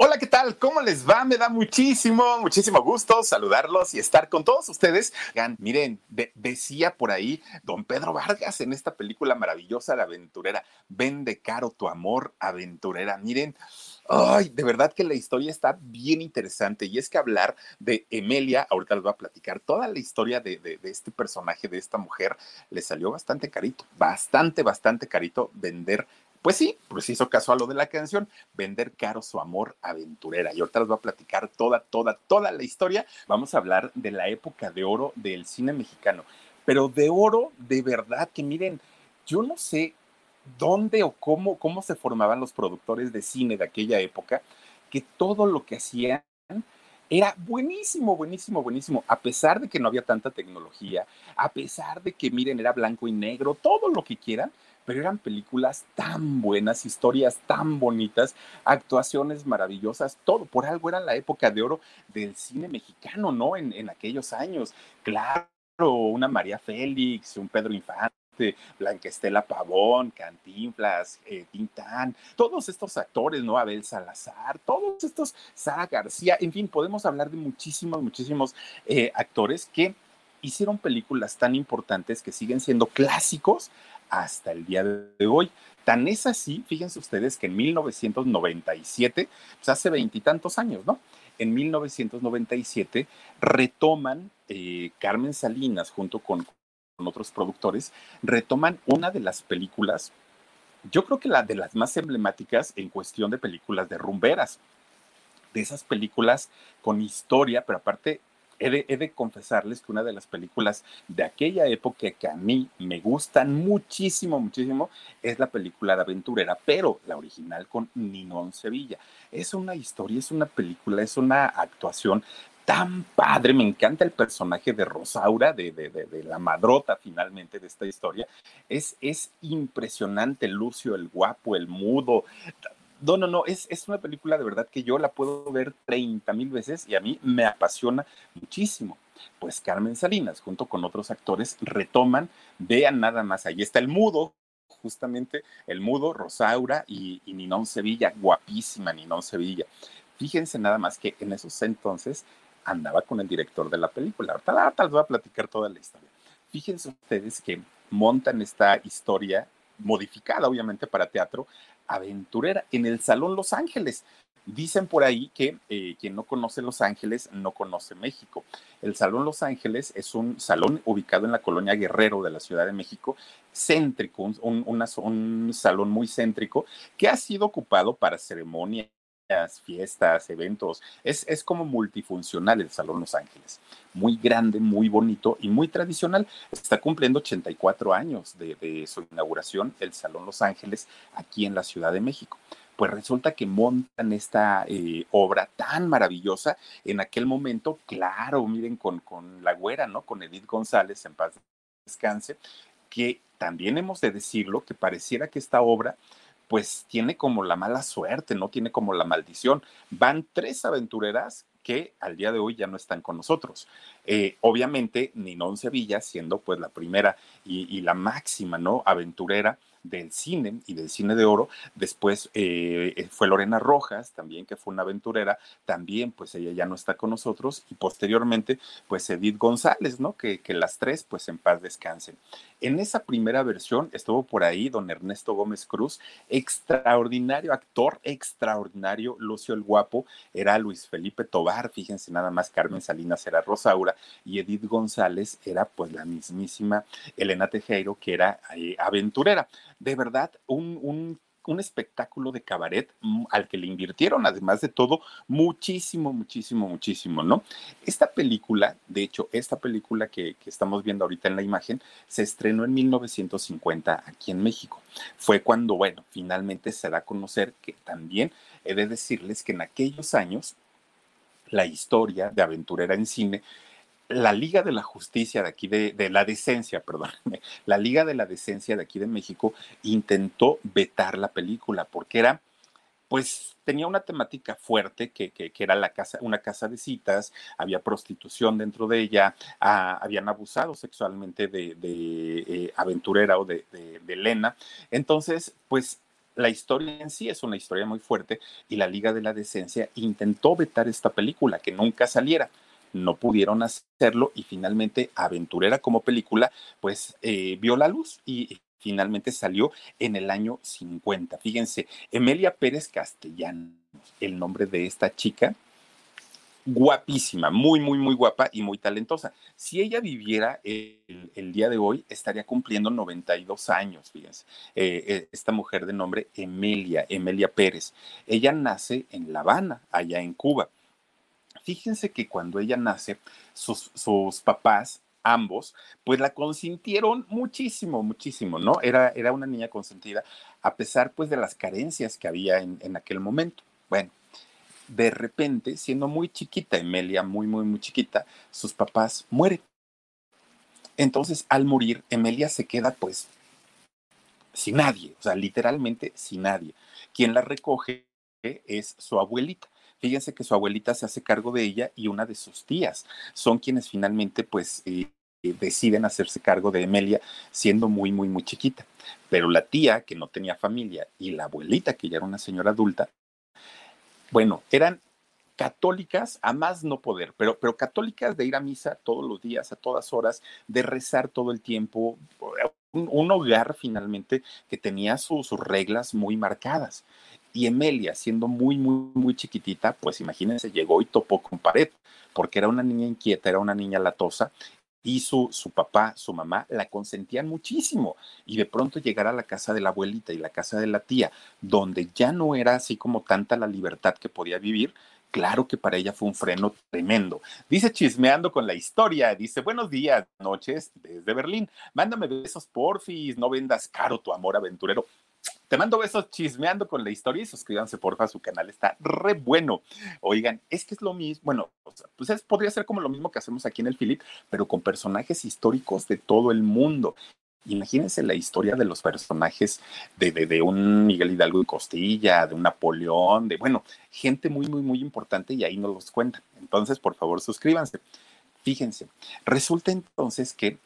Hola, ¿qué tal? ¿Cómo les va? Me da muchísimo, muchísimo gusto saludarlos y estar con todos ustedes. Miren, decía por ahí don Pedro Vargas en esta película maravillosa de aventurera, vende caro tu amor, aventurera. Miren, Ay, de verdad que la historia está bien interesante y es que hablar de Emelia, ahorita les voy a platicar toda la historia de, de, este personaje, de esta mujer, le salió bastante carito, bastante, bastante carito vender pues sí, pues hizo caso a lo de la canción, vender caro su amor aventurera. Y ahorita les voy a platicar toda, toda, toda la historia. Vamos a hablar de la época de oro del cine mexicano. Pero de oro, de verdad, que miren, yo no sé dónde o cómo, cómo se formaban los productores de cine de aquella época, que todo lo que hacían era buenísimo, buenísimo, buenísimo, a pesar de que no había tanta tecnología, a pesar de que, miren, era blanco y negro, todo lo que quieran, pero eran películas tan buenas, historias tan bonitas, actuaciones maravillosas, todo. Por algo era la época de oro del cine mexicano, ¿no? En, aquellos años. Claro, una María Félix, un Pedro Infante. Blanca Estela Pavón, Cantinflas, eh, Tintán, todos estos actores, ¿no? Abel Salazar, todos estos, Sara García, en fin, podemos hablar de muchísimos, muchísimos eh, actores que hicieron películas tan importantes que siguen siendo clásicos hasta el día de hoy. Tan es así, fíjense ustedes que en 1997, pues hace veintitantos años, ¿no? En 1997 retoman eh, Carmen Salinas junto con otros productores, retoman una de las películas, yo creo que la de las más emblemáticas en cuestión de películas de rumberas, de esas películas con historia, pero aparte He de, confesarles que una de las películas de aquella época que a mí me gustan muchísimo, muchísimo, es la película de aventurera, pero la original con Ninón Sevilla. Es una historia, es una película, es una actuación tan padre, me encanta el personaje de Rosaura, de, de, la madrota finalmente de esta historia. Es, es impresionante, Lucio, el guapo, el mudo, no, no, no, es, es una película de verdad que yo la puedo ver 30 mil veces y a mí me apasiona muchísimo. Pues Carmen Salinas, junto con otros actores, retoman, vean nada más, ahí está el mudo, justamente el mudo, Rosaura y, y Ninón Sevilla, guapísima Ninón Sevilla. Fíjense nada más que en esos entonces andaba con el director de la película. Ahorita, les voy a platicar toda la historia. Fíjense ustedes que montan esta historia modificada, obviamente, para teatro, aventurera en el Salón Los Ángeles. Dicen por ahí que eh, quien no conoce Los Ángeles no conoce México. El Salón Los Ángeles es un salón ubicado en la colonia Guerrero de la Ciudad de México, céntrico, un salón muy céntrico que ha sido ocupado para ceremonias fiestas, eventos. Es, es, como multifuncional el Salón Los Ángeles. Muy grande, muy bonito y muy tradicional. Está cumpliendo 84 años de, su inauguración el Salón Los Ángeles aquí en la Ciudad de México. Pues resulta que montan esta eh, obra tan maravillosa en aquel momento, claro, miren, con, con la güera, ¿no? Con Edith González, en paz descanse, que también hemos de decirlo, que pareciera que esta obra pues tiene como la mala suerte, no tiene como la maldición. Van tres aventureras que al día de hoy ya no están con nosotros. Eh, obviamente, Ninón Sevilla, siendo pues la primera y, la máxima, ¿no? Aventurera del cine y del cine de oro. Después eh, eh, fue Lorena Rojas, también que fue una aventurera, también pues ella ya no está con nosotros y posteriormente pues Edith González, ¿no? Que, que las tres pues en paz descansen. En esa primera versión estuvo por ahí don Ernesto Gómez Cruz, extraordinario actor, extraordinario, Lucio el Guapo, era Luis Felipe Tobar, fíjense nada más, Carmen Salinas era Rosaura y Edith González era pues la mismísima Elena Tejero, que era eh, aventurera. De verdad, un, un espectáculo de cabaret mm, al que le invirtieron, además de todo, muchísimo, muchísimo, muchísimo, ¿no? Esta película, de hecho, esta película que, que, estamos viendo ahorita en la imagen, se estrenó en 1950 aquí en México. Fue cuando, bueno, finalmente se da a conocer que también he de decirles que en aquellos años la historia de aventurera en cine la Liga de la Justicia de aquí, de, la Decencia, perdón, la Liga de la Decencia de aquí de México intentó vetar la película porque era, pues tenía una temática fuerte que, que, que, era la casa, una casa de citas, había prostitución dentro de ella, ah, habían abusado sexualmente de, de eh, aventurera o de, de, de Elena. Entonces, pues la historia en sí es una historia muy fuerte y la Liga de la Decencia intentó vetar esta película, que nunca saliera no pudieron hacerlo y finalmente Aventurera como película pues eh, vio la luz y finalmente salió en el año 50. Fíjense, Emelia Pérez Castellanos, el nombre de esta chica, guapísima, muy, muy, muy guapa y muy talentosa. Si ella viviera el, día de hoy, estaría cumpliendo 92 años, fíjense. Eh, eh, esta mujer de nombre Emelia, Emelia Pérez. Ella nace en La Habana, allá en Cuba. Fíjense que cuando ella nace, sus, papás ambos, pues la consintieron muchísimo, muchísimo, ¿no? Era, era una niña consentida, a pesar pues de las carencias que había en, en, aquel momento. Bueno, de repente, siendo muy chiquita, Emelia, muy, muy, muy chiquita, sus papás mueren. Entonces, al morir, Emelia se queda pues sin nadie, o sea, literalmente sin nadie. Quien la recoge es su abuelita. Fíjense que su abuelita se hace cargo de ella y una de sus tías son quienes finalmente pues eh, deciden hacerse cargo de Emelia siendo muy, muy, muy chiquita. Pero la tía, que no tenía familia, y la abuelita, que ya era una señora adulta, bueno, eran católicas a más no poder, pero, pero católicas de ir a misa todos los días, a todas horas, de rezar todo el tiempo, un, un hogar finalmente que tenía su, sus reglas muy marcadas. Y Emelia, siendo muy, muy, muy chiquitita, pues imagínense, llegó y topó con pared, porque era una niña inquieta, era una niña latosa, y su, su papá, su mamá, la consentían muchísimo. Y de pronto llegar a la casa de la abuelita y la casa de la tía, donde ya no era así como tanta la libertad que podía vivir, claro que para ella fue un freno tremendo. Dice chismeando con la historia, dice buenos días, noches desde Berlín. Mándame besos, porfis, no vendas caro tu amor aventurero. Te mando besos chismeando con la historia y suscríbanse porfa su canal, está re bueno. Oigan, es que es lo mismo, bueno, pues es, podría ser como lo mismo que hacemos aquí en el Philip, pero con personajes históricos de todo el mundo. Imagínense la historia de los personajes de, de, un Miguel Hidalgo y Costilla, de un Napoleón, de, bueno, gente muy, muy, muy importante y ahí nos los cuentan. Entonces, por favor, suscríbanse. Fíjense, resulta entonces que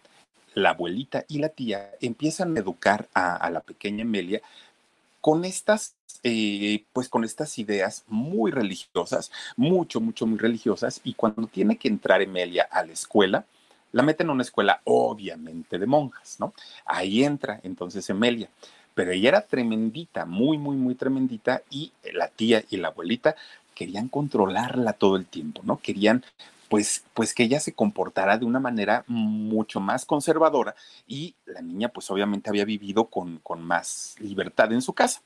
la abuelita y la tía empiezan a educar a, a la pequeña Amelia con estas, eh, pues con estas ideas muy religiosas, mucho, mucho, muy religiosas, y cuando tiene que entrar Emelia a la escuela, la meten en una escuela obviamente de monjas, ¿no? Ahí entra entonces Emelia, pero ella era tremendita, muy, muy, muy tremendita, y la tía y la abuelita querían controlarla todo el tiempo, ¿no? Querían pues, pues que ella se comportara de una manera mucho más conservadora y la niña pues obviamente había vivido con, con más libertad en su casa.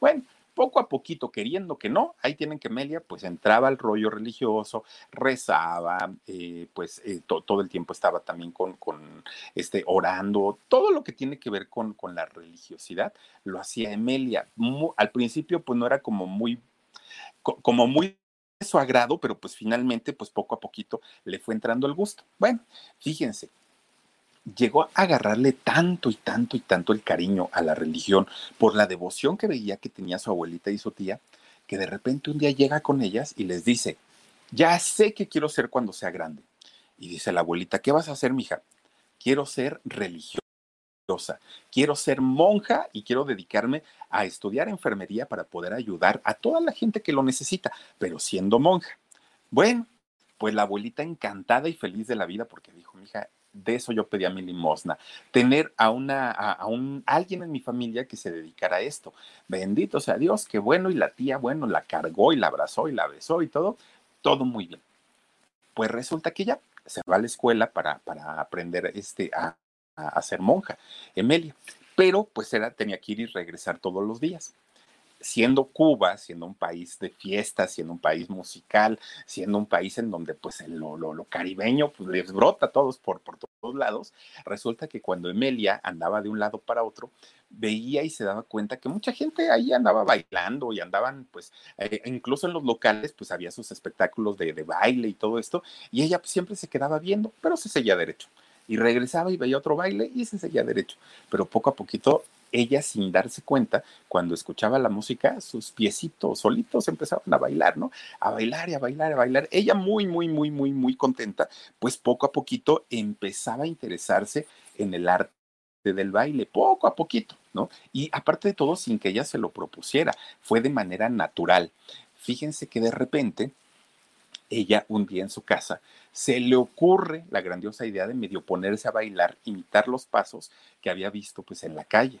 Bueno, poco a poquito, queriendo que no, ahí tienen que Melia, pues entraba al rollo religioso, rezaba, eh, pues eh, to, todo el tiempo estaba también con, con, este, orando, todo lo que tiene que ver con, con la religiosidad, lo hacía Emelia. Al principio, pues no era como muy, como muy su agrado, pero pues finalmente, pues poco a poquito le fue entrando el gusto. Bueno, fíjense, llegó a agarrarle tanto y tanto y tanto el cariño a la religión por la devoción que veía que tenía su abuelita y su tía, que de repente un día llega con ellas y les dice, ya sé qué quiero ser cuando sea grande. Y dice la abuelita, ¿qué vas a hacer, mija? Quiero ser religiosa. Quiero ser monja y quiero dedicarme a estudiar enfermería para poder ayudar a toda la gente que lo necesita, pero siendo monja. Bueno, pues la abuelita encantada y feliz de la vida porque dijo, mija, de eso yo pedía mi limosna, tener a una a, un alguien en mi familia que se dedicara a esto. Bendito sea Dios, qué bueno y la tía, bueno, la cargó y la abrazó y la besó y todo, todo muy bien. Pues resulta que ya se va a la escuela para, para aprender este a, a, ser monja, Emelia, pero pues era tenía que ir y regresar todos los días. Siendo Cuba, siendo un país de fiestas, siendo un país musical, siendo un país en donde pues lo, lo, caribeño pues, les brota a todos por, por todos lados, resulta que cuando Emelia andaba de un lado para otro, veía y se daba cuenta que mucha gente ahí andaba bailando y andaban pues eh, incluso en los locales pues había sus espectáculos de, de baile y todo esto y ella pues, siempre se quedaba viendo, pero se seguía derecho y regresaba y veía otro baile y se seguía derecho. Pero poco a poquito ella sin darse cuenta, cuando escuchaba la música, sus piecitos solitos empezaban a bailar, ¿no? A bailar y a bailar, a bailar. Ella muy, muy, muy, muy, muy contenta, pues poco a poquito empezaba a interesarse en el arte del baile, poco a poquito, ¿no? Y aparte de todo, sin que ella se lo propusiera, fue de manera natural. Fíjense que de repente, ella un día en su casa se le ocurre la grandiosa idea de medio ponerse a bailar, imitar los pasos que había visto pues en la calle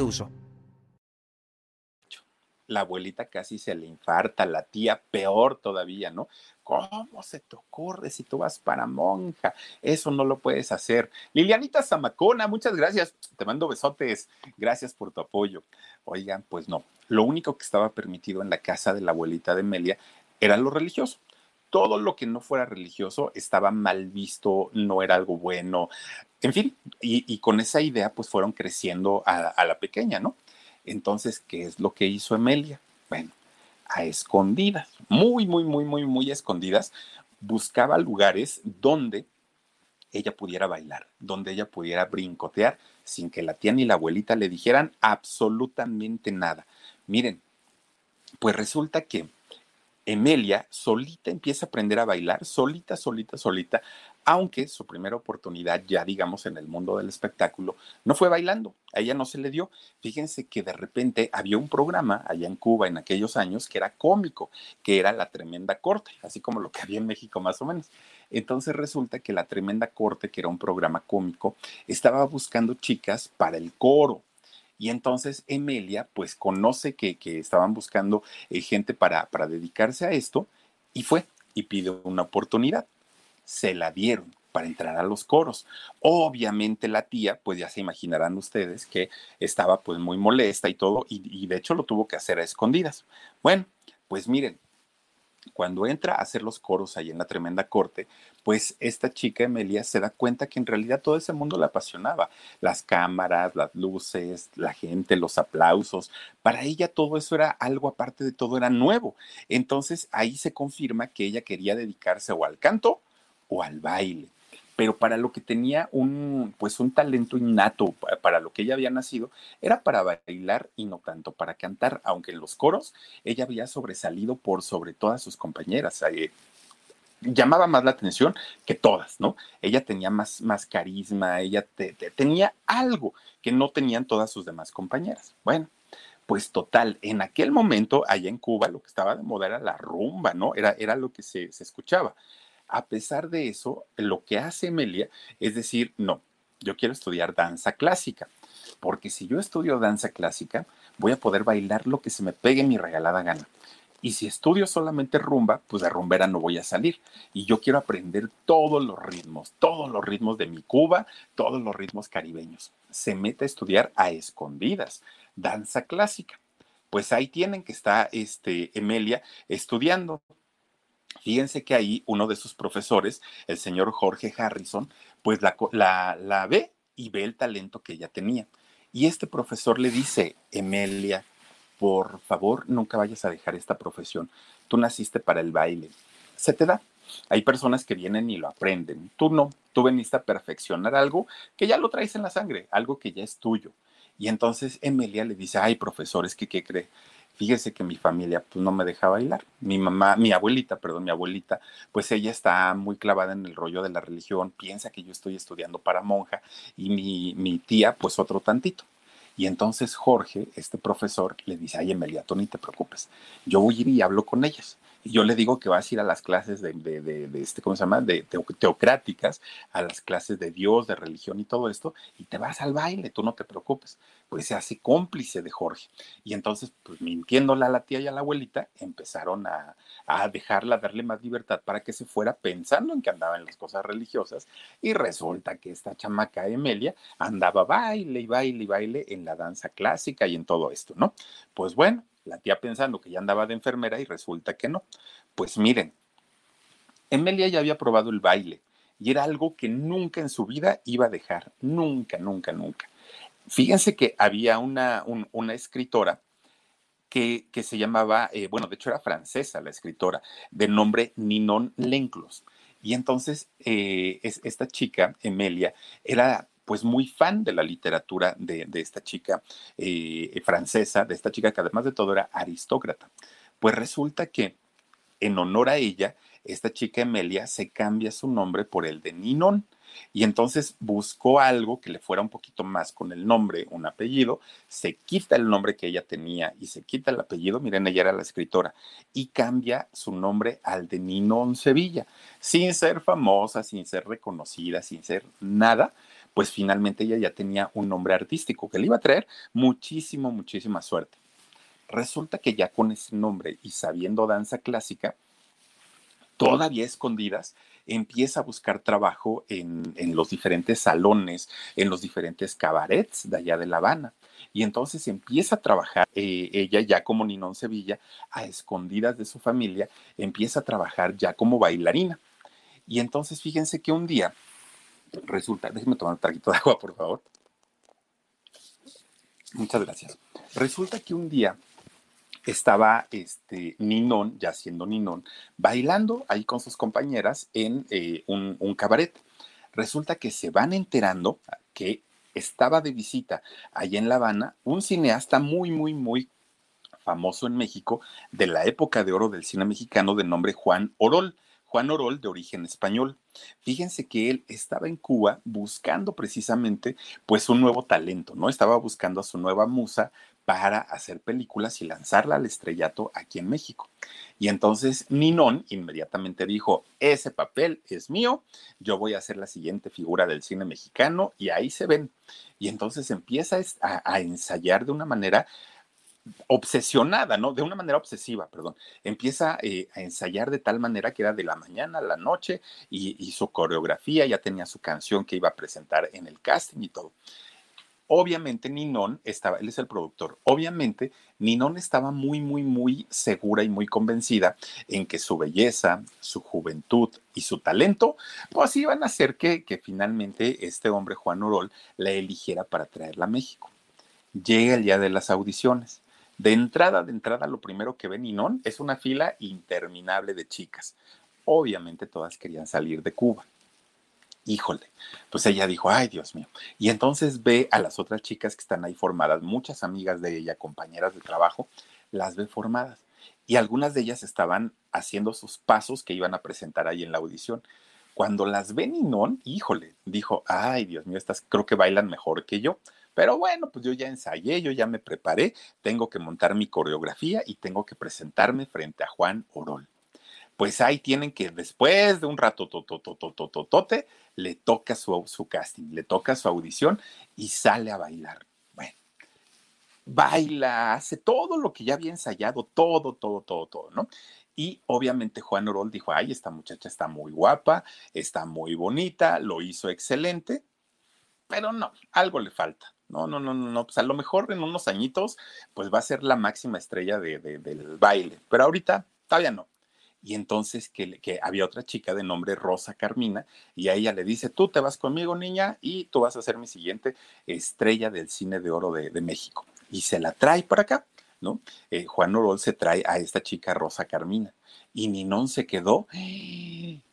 uso. La abuelita casi se le infarta, la tía peor todavía, ¿no? ¿Cómo se te ocurre si tú vas para monja? Eso no lo puedes hacer. Lilianita Zamacona, muchas gracias. Te mando besotes. Gracias por tu apoyo. Oigan, pues no. Lo único que estaba permitido en la casa de la abuelita de Melia era lo religioso todo lo que no fuera religioso estaba mal visto, no era algo bueno, en fin, y, con esa idea pues fueron creciendo a, la pequeña, ¿no? Entonces, ¿qué es lo que hizo Emelia? Bueno, a escondidas, muy, muy, muy, muy, muy escondidas, buscaba lugares donde ella pudiera bailar, donde ella pudiera brincotear sin que la tía ni la abuelita le dijeran absolutamente nada. Miren, pues resulta que Emelia solita empieza a aprender a bailar, solita, solita, solita, aunque su primera oportunidad ya, digamos, en el mundo del espectáculo, no fue bailando, a ella no se le dio. Fíjense que de repente había un programa allá en Cuba en aquellos años que era cómico, que era La Tremenda Corte, así como lo que había en México más o menos. Entonces resulta que La Tremenda Corte, que era un programa cómico, estaba buscando chicas para el coro y entonces Emelia, pues conoce que, estaban buscando eh, gente para, para dedicarse a esto y fue y pide una oportunidad. Se la dieron para entrar a los coros. Obviamente la tía, pues ya se imaginarán ustedes que estaba pues muy molesta y todo, y, y, de hecho lo tuvo que hacer a escondidas. Bueno, pues miren, cuando entra a hacer los coros ahí en la tremenda corte, pues esta chica Emelia se da cuenta que en realidad todo ese mundo la apasionaba. Las cámaras, las luces, la gente, los aplausos. Para ella todo eso era algo aparte de todo, era nuevo. Entonces ahí se confirma que ella quería dedicarse o al canto o al baile pero para lo que tenía un, pues un talento innato, para lo que ella había nacido, era para bailar y no tanto para cantar, aunque en los coros ella había sobresalido por sobre todas sus compañeras. Eh, llamaba más la atención que todas, ¿no? Ella tenía más, más carisma, ella tenía algo que no tenían todas sus demás compañeras. Bueno, pues total, en aquel momento, allá en Cuba, lo que estaba de moda era la rumba, ¿no? Era, era lo que se, se escuchaba. A pesar de eso, lo que hace Emelia es decir, no, yo quiero estudiar danza clásica, porque si yo estudio danza clásica, voy a poder bailar lo que se me pegue mi regalada gana. Y si estudio solamente rumba, pues de rumbera no voy a salir. Y yo quiero aprender todos los ritmos, todos los ritmos de mi Cuba, todos los ritmos caribeños. Se mete a estudiar a escondidas, danza clásica. Pues ahí tienen que estar este, Emelia estudiando. Fíjense que ahí uno de sus profesores, el señor Jorge Harrison, pues la, la, la ve y ve el talento que ella tenía. Y este profesor le dice, Emelia, por favor, nunca vayas a dejar esta profesión. Tú naciste para el baile. Se te da. Hay personas que vienen y lo aprenden. Tú no. Tú veniste a perfeccionar algo que ya lo traes en la sangre, algo que ya es tuyo. Y entonces Emelia le dice, ay, profesor, es que, ¿qué cree? Fíjese que mi familia pues no me deja bailar. Mi mamá, mi abuelita, perdón, mi abuelita, pues ella está muy clavada en el rollo de la religión, piensa que yo estoy estudiando para monja y mi, mi tía pues otro tantito. Y entonces Jorge, este profesor, le dice, ay Emelia, tú ni te preocupes, yo voy a ir y hablo con ellas yo le digo que vas a ir a las clases de, de, este, ¿cómo se llama? De teocráticas, a las clases de Dios, de religión y todo esto, y te vas al baile, tú no te preocupes. Pues se hace cómplice de Jorge. Y entonces, pues mintiéndole a la tía y a la abuelita, empezaron a, a dejarla, darle más libertad para que se fuera pensando en que andaba en las cosas religiosas. Y resulta que esta chamaca Emelia andaba baile y baile y baile en la danza clásica y en todo esto, ¿no? Pues bueno, la tía pensando que ya andaba de enfermera y resulta que no. Pues miren, Emelia ya había probado el baile y era algo que nunca en su vida iba a dejar, nunca, nunca, nunca. Fíjense que había una, una escritora que, que, se llamaba, eh, bueno, de hecho era francesa la escritora, de nombre Ninon Lenclos. Y entonces eh, esta chica, Emelia, era pues muy fan de la literatura de, esta chica eh, francesa, de esta chica que además de todo era aristócrata. Pues resulta que en honor a ella, esta chica Emelia se cambia su nombre por el de Ninon. Y entonces buscó algo que le fuera un poquito más con el nombre, un apellido, se quita el nombre que ella tenía y se quita el apellido, miren, ella era la escritora, y cambia su nombre al de Ninon Sevilla, sin ser famosa, sin ser reconocida, sin ser nada, pues finalmente ella ya tenía un nombre artístico que le iba a traer muchísimo, muchísima suerte. Resulta que ya con ese nombre y sabiendo danza clásica, todavía escondidas, empieza a buscar trabajo en, los diferentes salones, en los diferentes cabarets de allá de La Habana. Y entonces empieza a trabajar, eh, ella ya como Ninón Sevilla, a escondidas de su familia, empieza a trabajar ya como bailarina. Y entonces fíjense que un día resulta, déjenme tomar un traguito de agua, por favor. Muchas gracias. Resulta que un día estaba este Ninón, ya siendo Ninón, bailando ahí con sus compañeras en eh, un, un cabaret. Resulta que se van enterando que estaba de visita allá en La Habana un cineasta muy, muy, muy famoso en México de la época de oro del cine mexicano de nombre Juan Orol. Juan Orol, de origen español. Fíjense que él estaba en Cuba buscando precisamente pues un nuevo talento, ¿no? Estaba buscando a su nueva musa para hacer películas y lanzarla al estrellato aquí en México. Y entonces Ninón inmediatamente dijo, ese papel es mío, yo voy a ser la siguiente figura del cine mexicano y ahí se ven. Y entonces empieza a, a ensayar de una manera obsesionada, ¿no? De una manera obsesiva, perdón. Empieza eh, a ensayar de tal manera que era de la mañana a la noche y, su coreografía, ya tenía su canción que iba a presentar en el casting y todo. Obviamente Ninón estaba, él es el productor, obviamente Ninón estaba muy, muy, muy segura y muy convencida en que su belleza, su juventud y su talento, pues iban a hacer que, que finalmente este hombre, Juan Orol, la eligiera para traerla a México. Llega el día de las audiciones de entrada, de entrada, lo primero que ve Ninón es una fila interminable de chicas. Obviamente todas querían salir de Cuba. Híjole, pues ella dijo, ay Dios mío. Y entonces ve a las otras chicas que están ahí formadas, muchas amigas de ella, compañeras de trabajo, las ve formadas. Y algunas de ellas estaban haciendo sus pasos que iban a presentar ahí en la audición. Cuando las ve Ninón, híjole, dijo, ay Dios mío, estas creo que bailan mejor que yo. Pero bueno, pues yo ya ensayé, yo ya me preparé, tengo que montar mi coreografía y tengo que presentarme frente a Juan Orol. Pues ahí tienen que después de un rato totototototote, le toca su, su casting, le toca su audición y sale a bailar. Bueno, baila, hace todo lo que ya había ensayado, todo, todo, todo, todo, ¿no? Y obviamente Juan Orol dijo, ay, esta muchacha está muy guapa, está muy bonita, lo hizo excelente, pero no, algo le falta. No, no, no, no, pues a lo mejor en unos añitos, pues va a ser la máxima estrella de, del baile, pero ahorita todavía no. y entonces que, había otra chica de nombre Rosa Carmina y a ella le dice, tú te vas conmigo niña y tú vas a ser mi siguiente estrella del cine de oro de, de México. Y se la trae para acá, ¿no? Eh, Juan Orol se trae a esta chica Rosa Carmina y Ninón se quedó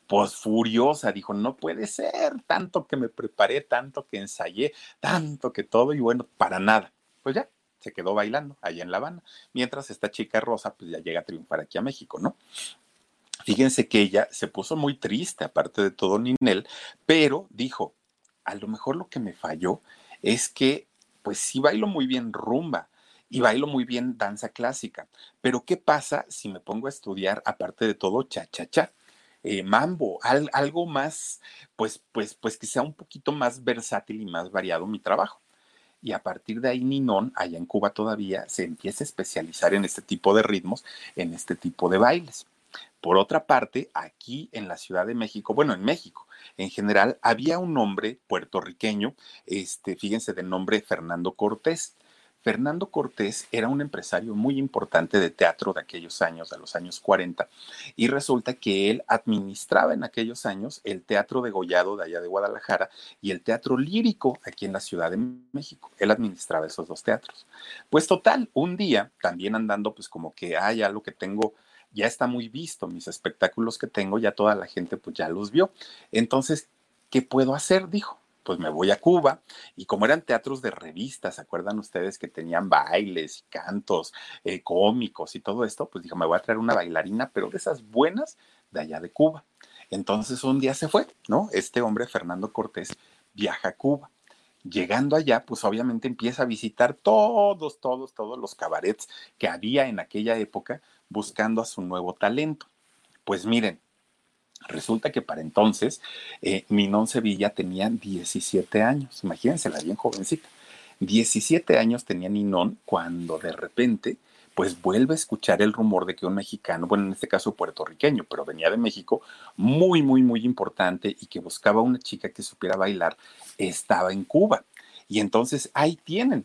pues furiosa, dijo, no puede ser, tanto que me preparé, tanto que ensayé, tanto que todo y bueno, para nada. Pues ya, se quedó bailando allá en La Habana, mientras esta chica Rosa pues ya llega a triunfar aquí a México, ¿no? Fíjense que ella se puso muy triste, aparte de todo Ninel, pero dijo, a lo mejor lo que me falló es que, pues sí bailo muy bien rumba y bailo muy bien danza clásica, pero ¿qué pasa si me pongo a estudiar, aparte de todo, cha-cha-cha? Eh, mambo, al, algo más, pues, pues, pues que sea un poquito más versátil y más variado mi trabajo. Y a partir de ahí, Ninón, allá en Cuba todavía, se empieza a especializar en este tipo de ritmos, en este tipo de bailes. Por otra parte, aquí en la Ciudad de México, bueno, en México en general, había un hombre puertorriqueño, este, fíjense del nombre Fernando Cortés. Fernando Cortés era un empresario muy importante de teatro de aquellos años, de los años 40, y resulta que él administraba en aquellos años el Teatro de Gollado de allá de Guadalajara y el Teatro Lírico aquí en la Ciudad de México. Él administraba esos dos teatros. Pues total, un día, también andando pues como que, hay algo que tengo ya está muy visto, mis espectáculos que tengo, ya toda la gente pues ya los vio. Entonces, ¿qué puedo hacer? Dijo. Pues me voy a Cuba y como eran teatros de revistas, ¿se acuerdan ustedes que tenían bailes y cantos eh, cómicos y todo esto? Pues dijo, me voy a traer una bailarina, pero de esas buenas de allá de Cuba. Entonces un día se fue, ¿no? Este hombre, Fernando Cortés, viaja a Cuba llegando allá, pues obviamente empieza a visitar todos, todos, todos los cabarets que había en aquella época buscando a su nuevo talento. Pues miren, resulta que para entonces eh, Sevilla tenía 17 años, imagínense, la bien jovencita. 17 años tenía Ninón cuando de repente pues vuelve a escuchar el rumor de que un mexicano, bueno, en este caso puertorriqueño, pero venía de México, muy, muy, muy importante y que buscaba una chica que supiera bailar, estaba en Cuba. Y entonces ahí tienen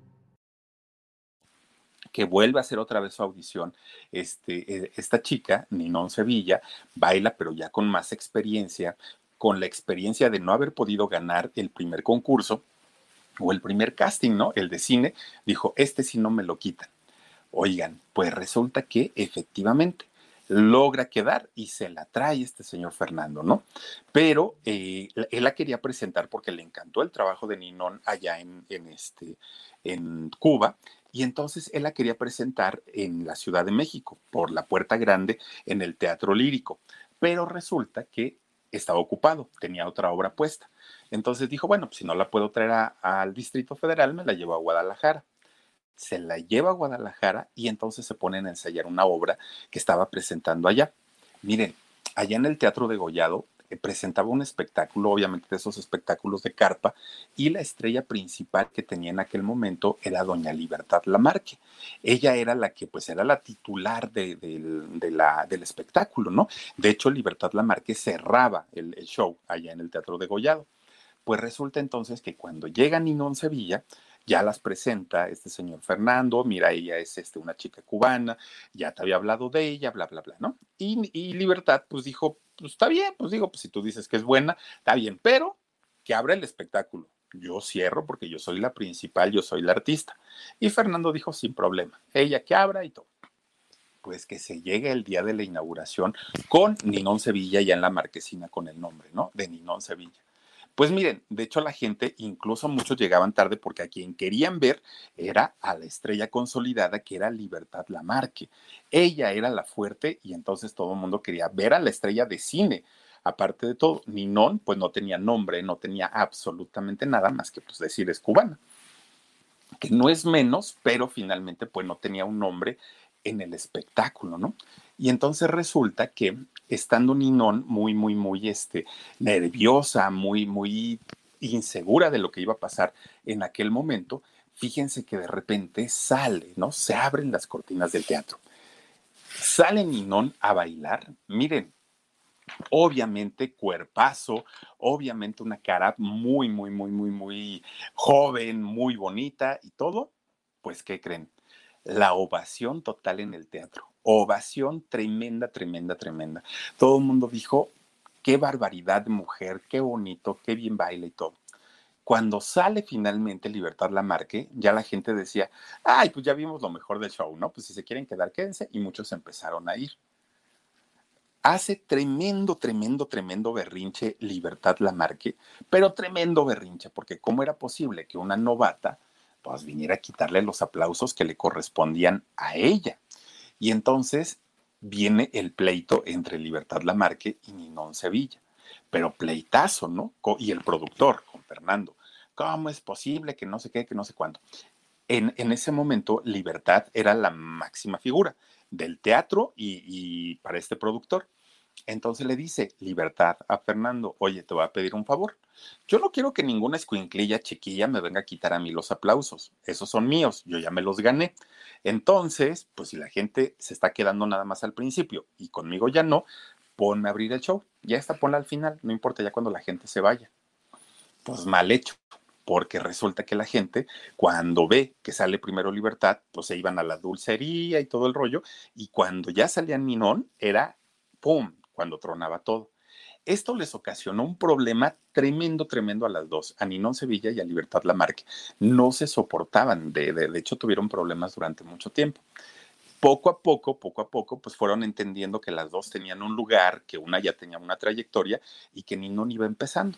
que vuelve a hacer otra vez su audición. Este, eh, esta chica, Ninón Sevilla, baila, pero ya con más experiencia, con la experiencia de no haber podido ganar el primer concurso o el primer casting, ¿no? El de cine, dijo, este sí no me lo quitan. Oigan, pues resulta que efectivamente logra quedar y se la trae este señor Fernando, ¿no? Pero eh, él la quería presentar porque le encantó el trabajo de Ninón allá en, en, este, en Cuba y entonces él la quería presentar en la Ciudad de México, por la Puerta Grande, en el Teatro Lírico. Pero resulta que estaba ocupado, tenía otra obra puesta. Entonces dijo, bueno, pues si no la puedo traer al Distrito Federal, me la llevo a Guadalajara. Se la lleva a Guadalajara y entonces se ponen a ensayar una obra que estaba presentando allá. Miren, allá en el Teatro de Gollado presentaba un espectáculo, obviamente de esos espectáculos de carpa, y la estrella principal que tenía en aquel momento era doña Libertad Lamarque. Ella era la que, pues, era la titular de, la, del espectáculo, ¿no? De hecho, Libertad Lamarque cerraba el, el show allá en el Teatro de Gollado. Pues resulta entonces que cuando llega Ninón Sevilla, ya las presenta este señor Fernando, mira, ella es este, una chica cubana, ya te había hablado de ella, bla, bla, bla, ¿no? Y, y Libertad, pues dijo, pues está bien, pues digo, pues si tú dices que es buena, está bien, pero que abra el espectáculo. Yo cierro porque yo soy la principal, yo soy la artista. Y Fernando dijo, sin problema, ella que abra y todo pues que se llegue el día de la inauguración con Ninón Sevilla ya en la marquesina con el nombre, ¿no? De Ninón Sevilla. Pues miren, de hecho la gente, incluso muchos llegaban tarde porque a quien querían ver era a la estrella consolidada que era Libertad Lamarque. Ella era la fuerte y entonces todo el mundo quería ver a la estrella de cine. Aparte de todo, Ninón pues no tenía nombre, no tenía absolutamente nada más que pues decir es cubana. Que no es menos, pero finalmente pues no tenía un nombre en el espectáculo, ¿no? Y entonces resulta que estando Ninón muy, muy, muy este, nerviosa, muy, muy insegura de lo que iba a pasar en aquel momento, fíjense que de repente sale, ¿no? Se abren las cortinas del teatro. Sale Ninón a bailar. Miren, obviamente cuerpazo, obviamente una cara muy, muy, muy, muy, muy joven, muy bonita y todo. Pues, ¿qué creen? La ovación total en el teatro. Ovación tremenda, tremenda, tremenda. Todo el mundo dijo, qué barbaridad de mujer, qué bonito, qué bien baila y todo. Cuando sale finalmente Libertad Lamarque, ya la gente decía, ay, pues ya vimos lo mejor del show, ¿no? Pues si se quieren quedar, quédense. Y muchos empezaron a ir. Hace tremendo, tremendo, tremendo berrinche Libertad Lamarque, pero tremendo berrinche, porque ¿cómo era posible que una novata pues viniera a quitarle los aplausos que le correspondían a ella? Y entonces viene el pleito entre Libertad Lamarque y Ninón Sevilla pero pleitazo, ¿no? Y el productor, con Fernando. ¿Cómo es posible que no sé qué, que no sé cuánto? En, ese momento, Libertad era la máxima figura del teatro y para este productor. Entonces le dice Libertad a Fernando, oye, te voy a pedir un favor. Yo no quiero que ninguna escuinclilla chiquilla me venga a quitar a mí los aplausos. Esos son míos, yo ya me los gané. Entonces, pues si la gente se está quedando nada más al principio y conmigo ya no, ponme a abrir el show. Ya está, ponla al final, no importa ya cuando la gente se vaya. Pues mal hecho, porque resulta que la gente, cuando ve que sale primero Libertad, pues se iban a la dulcería y todo el rollo, y cuando ya salía Ninón, era ¡pum! Cuando tronaba todo. Esto les ocasionó un problema tremendo, tremendo a las dos, a Ninón Sevilla y a Libertad Lamarque. No se soportaban, de, de, hecho tuvieron problemas durante mucho tiempo poco a poco, poco a poco, pues fueron entendiendo que las dos tenían un lugar, que una ya tenía una trayectoria y que Ninón iba empezando.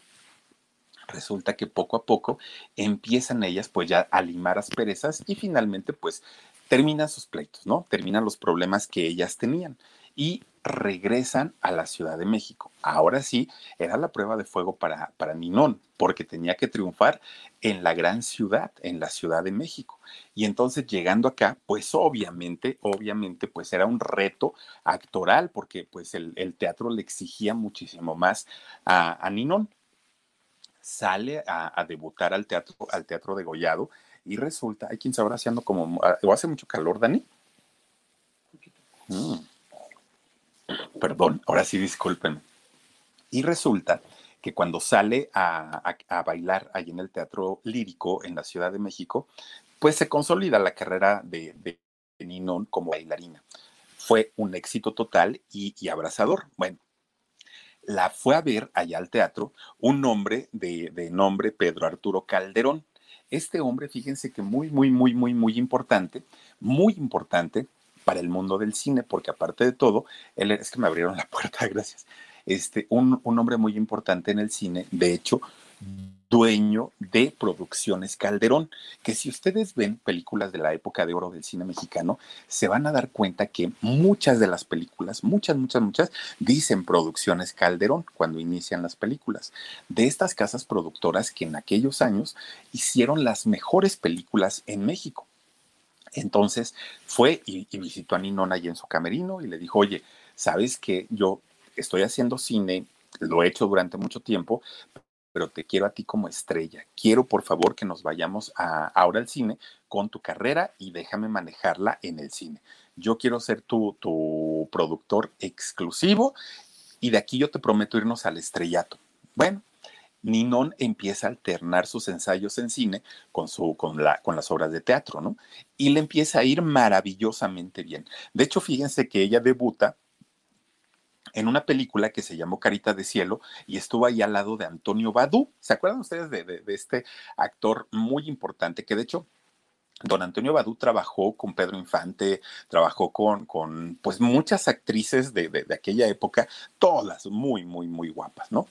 Resulta que poco a poco empiezan ellas pues ya a limar asperezas y finalmente pues terminan sus pleitos, ¿no? Terminan los problemas que ellas tenían y regresan a la Ciudad de México. Ahora sí, era la prueba de fuego para, para Ninón, porque tenía que triunfar en la gran ciudad, en la Ciudad de México. Y entonces llegando acá, pues obviamente, obviamente, pues era un reto actoral, porque pues el, el teatro le exigía muchísimo más a, a Ninón. Sale a, a, debutar al teatro, al teatro de Gollado, y resulta, hay quien sabrá si ando como, o hace mucho calor, Dani. Mm perdón, ahora sí disculpen. Y resulta que cuando sale a, bailar ahí en el Teatro Lírico en la Ciudad de México, pues se consolida la carrera de, de Ninón como bailarina. Fue un éxito total y, y, abrazador. Bueno, la fue a ver allá al teatro un hombre de, de nombre Pedro Arturo Calderón. Este hombre, fíjense que muy, muy, muy, muy, muy importante, muy importante, para el mundo del cine, porque aparte de todo, él es que me abrieron la puerta, gracias. Este, un, un hombre muy importante en el cine, de hecho, dueño de Producciones Calderón, que si ustedes ven películas de la época de oro del cine mexicano, se van a dar cuenta que muchas de las películas, muchas, muchas, muchas, dicen Producciones Calderón cuando inician las películas. De estas casas productoras que en aquellos años hicieron las mejores películas en México. Entonces fue y, visitó a Ninón allí en su camerino y le dijo, oye, sabes que yo estoy haciendo cine, lo he hecho durante mucho tiempo, pero te quiero a ti como estrella. Quiero por favor que nos vayamos a, ahora al cine con tu carrera y déjame manejarla en el cine. Yo quiero ser tu productor exclusivo y de aquí yo te prometo irnos al estrellato. Bueno, Ninón empieza a alternar sus ensayos en cine con, su, con, la, con las obras de teatro, ¿no? Y le empieza a ir maravillosamente bien. De hecho, fíjense que ella debuta en una película que se llamó Carita de Cielo y estuvo ahí al lado de Antonio Badú. ¿Se acuerdan ustedes de, de, de este actor muy importante que de hecho Don Antonio Badú trabajó con Pedro Infante, trabajó con, con pues muchas actrices de, de, de, aquella época, todas muy, muy, muy guapas, ¿no?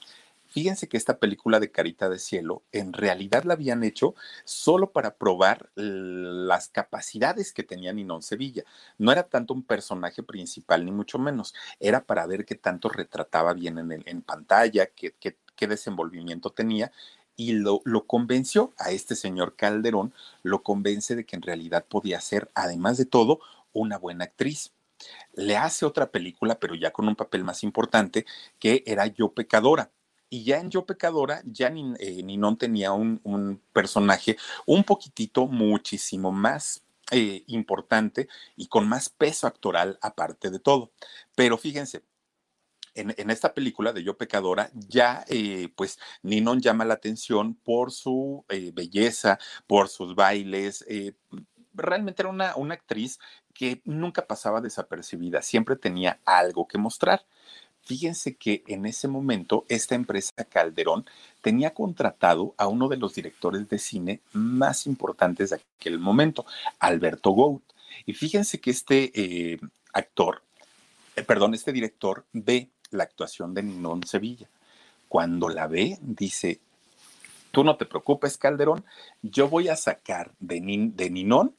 Fíjense que esta película de Carita de Cielo en realidad la habían hecho solo para probar las capacidades que tenía Ninón Sevilla. No era tanto un personaje principal, ni mucho menos. Era para ver qué tanto retrataba bien en, pantalla, qué, qué, qué desenvolvimiento tenía y lo, lo, convenció a este señor Calderón, lo convence de que en realidad podía ser, además de todo, una buena actriz. Le hace otra película, pero ya con un papel más importante, que era Yo Pecadora. Y ya en Yo Pecadora, ya eh, Ninón tenía un, personaje un poquitito muchísimo más eh, importante y con más peso actoral aparte de todo. Pero fíjense, en, esta película de Yo Pecadora, ya eh, pues Ninon llama la atención por su eh, belleza, por sus bailes. Realmente era una actriz que nunca pasaba desapercibida, siempre tenía algo que mostrar. Fíjense que en ese momento esta empresa Calderón tenía contratado a uno de los directores de cine más importantes de aquel momento, Alberto Gout. Y fíjense que este actor, perdón, este director ve la actuación de Ninón Sevilla. Cuando la ve, dice, tú no te preocupes, Calderón, yo voy a sacar de, de Ninón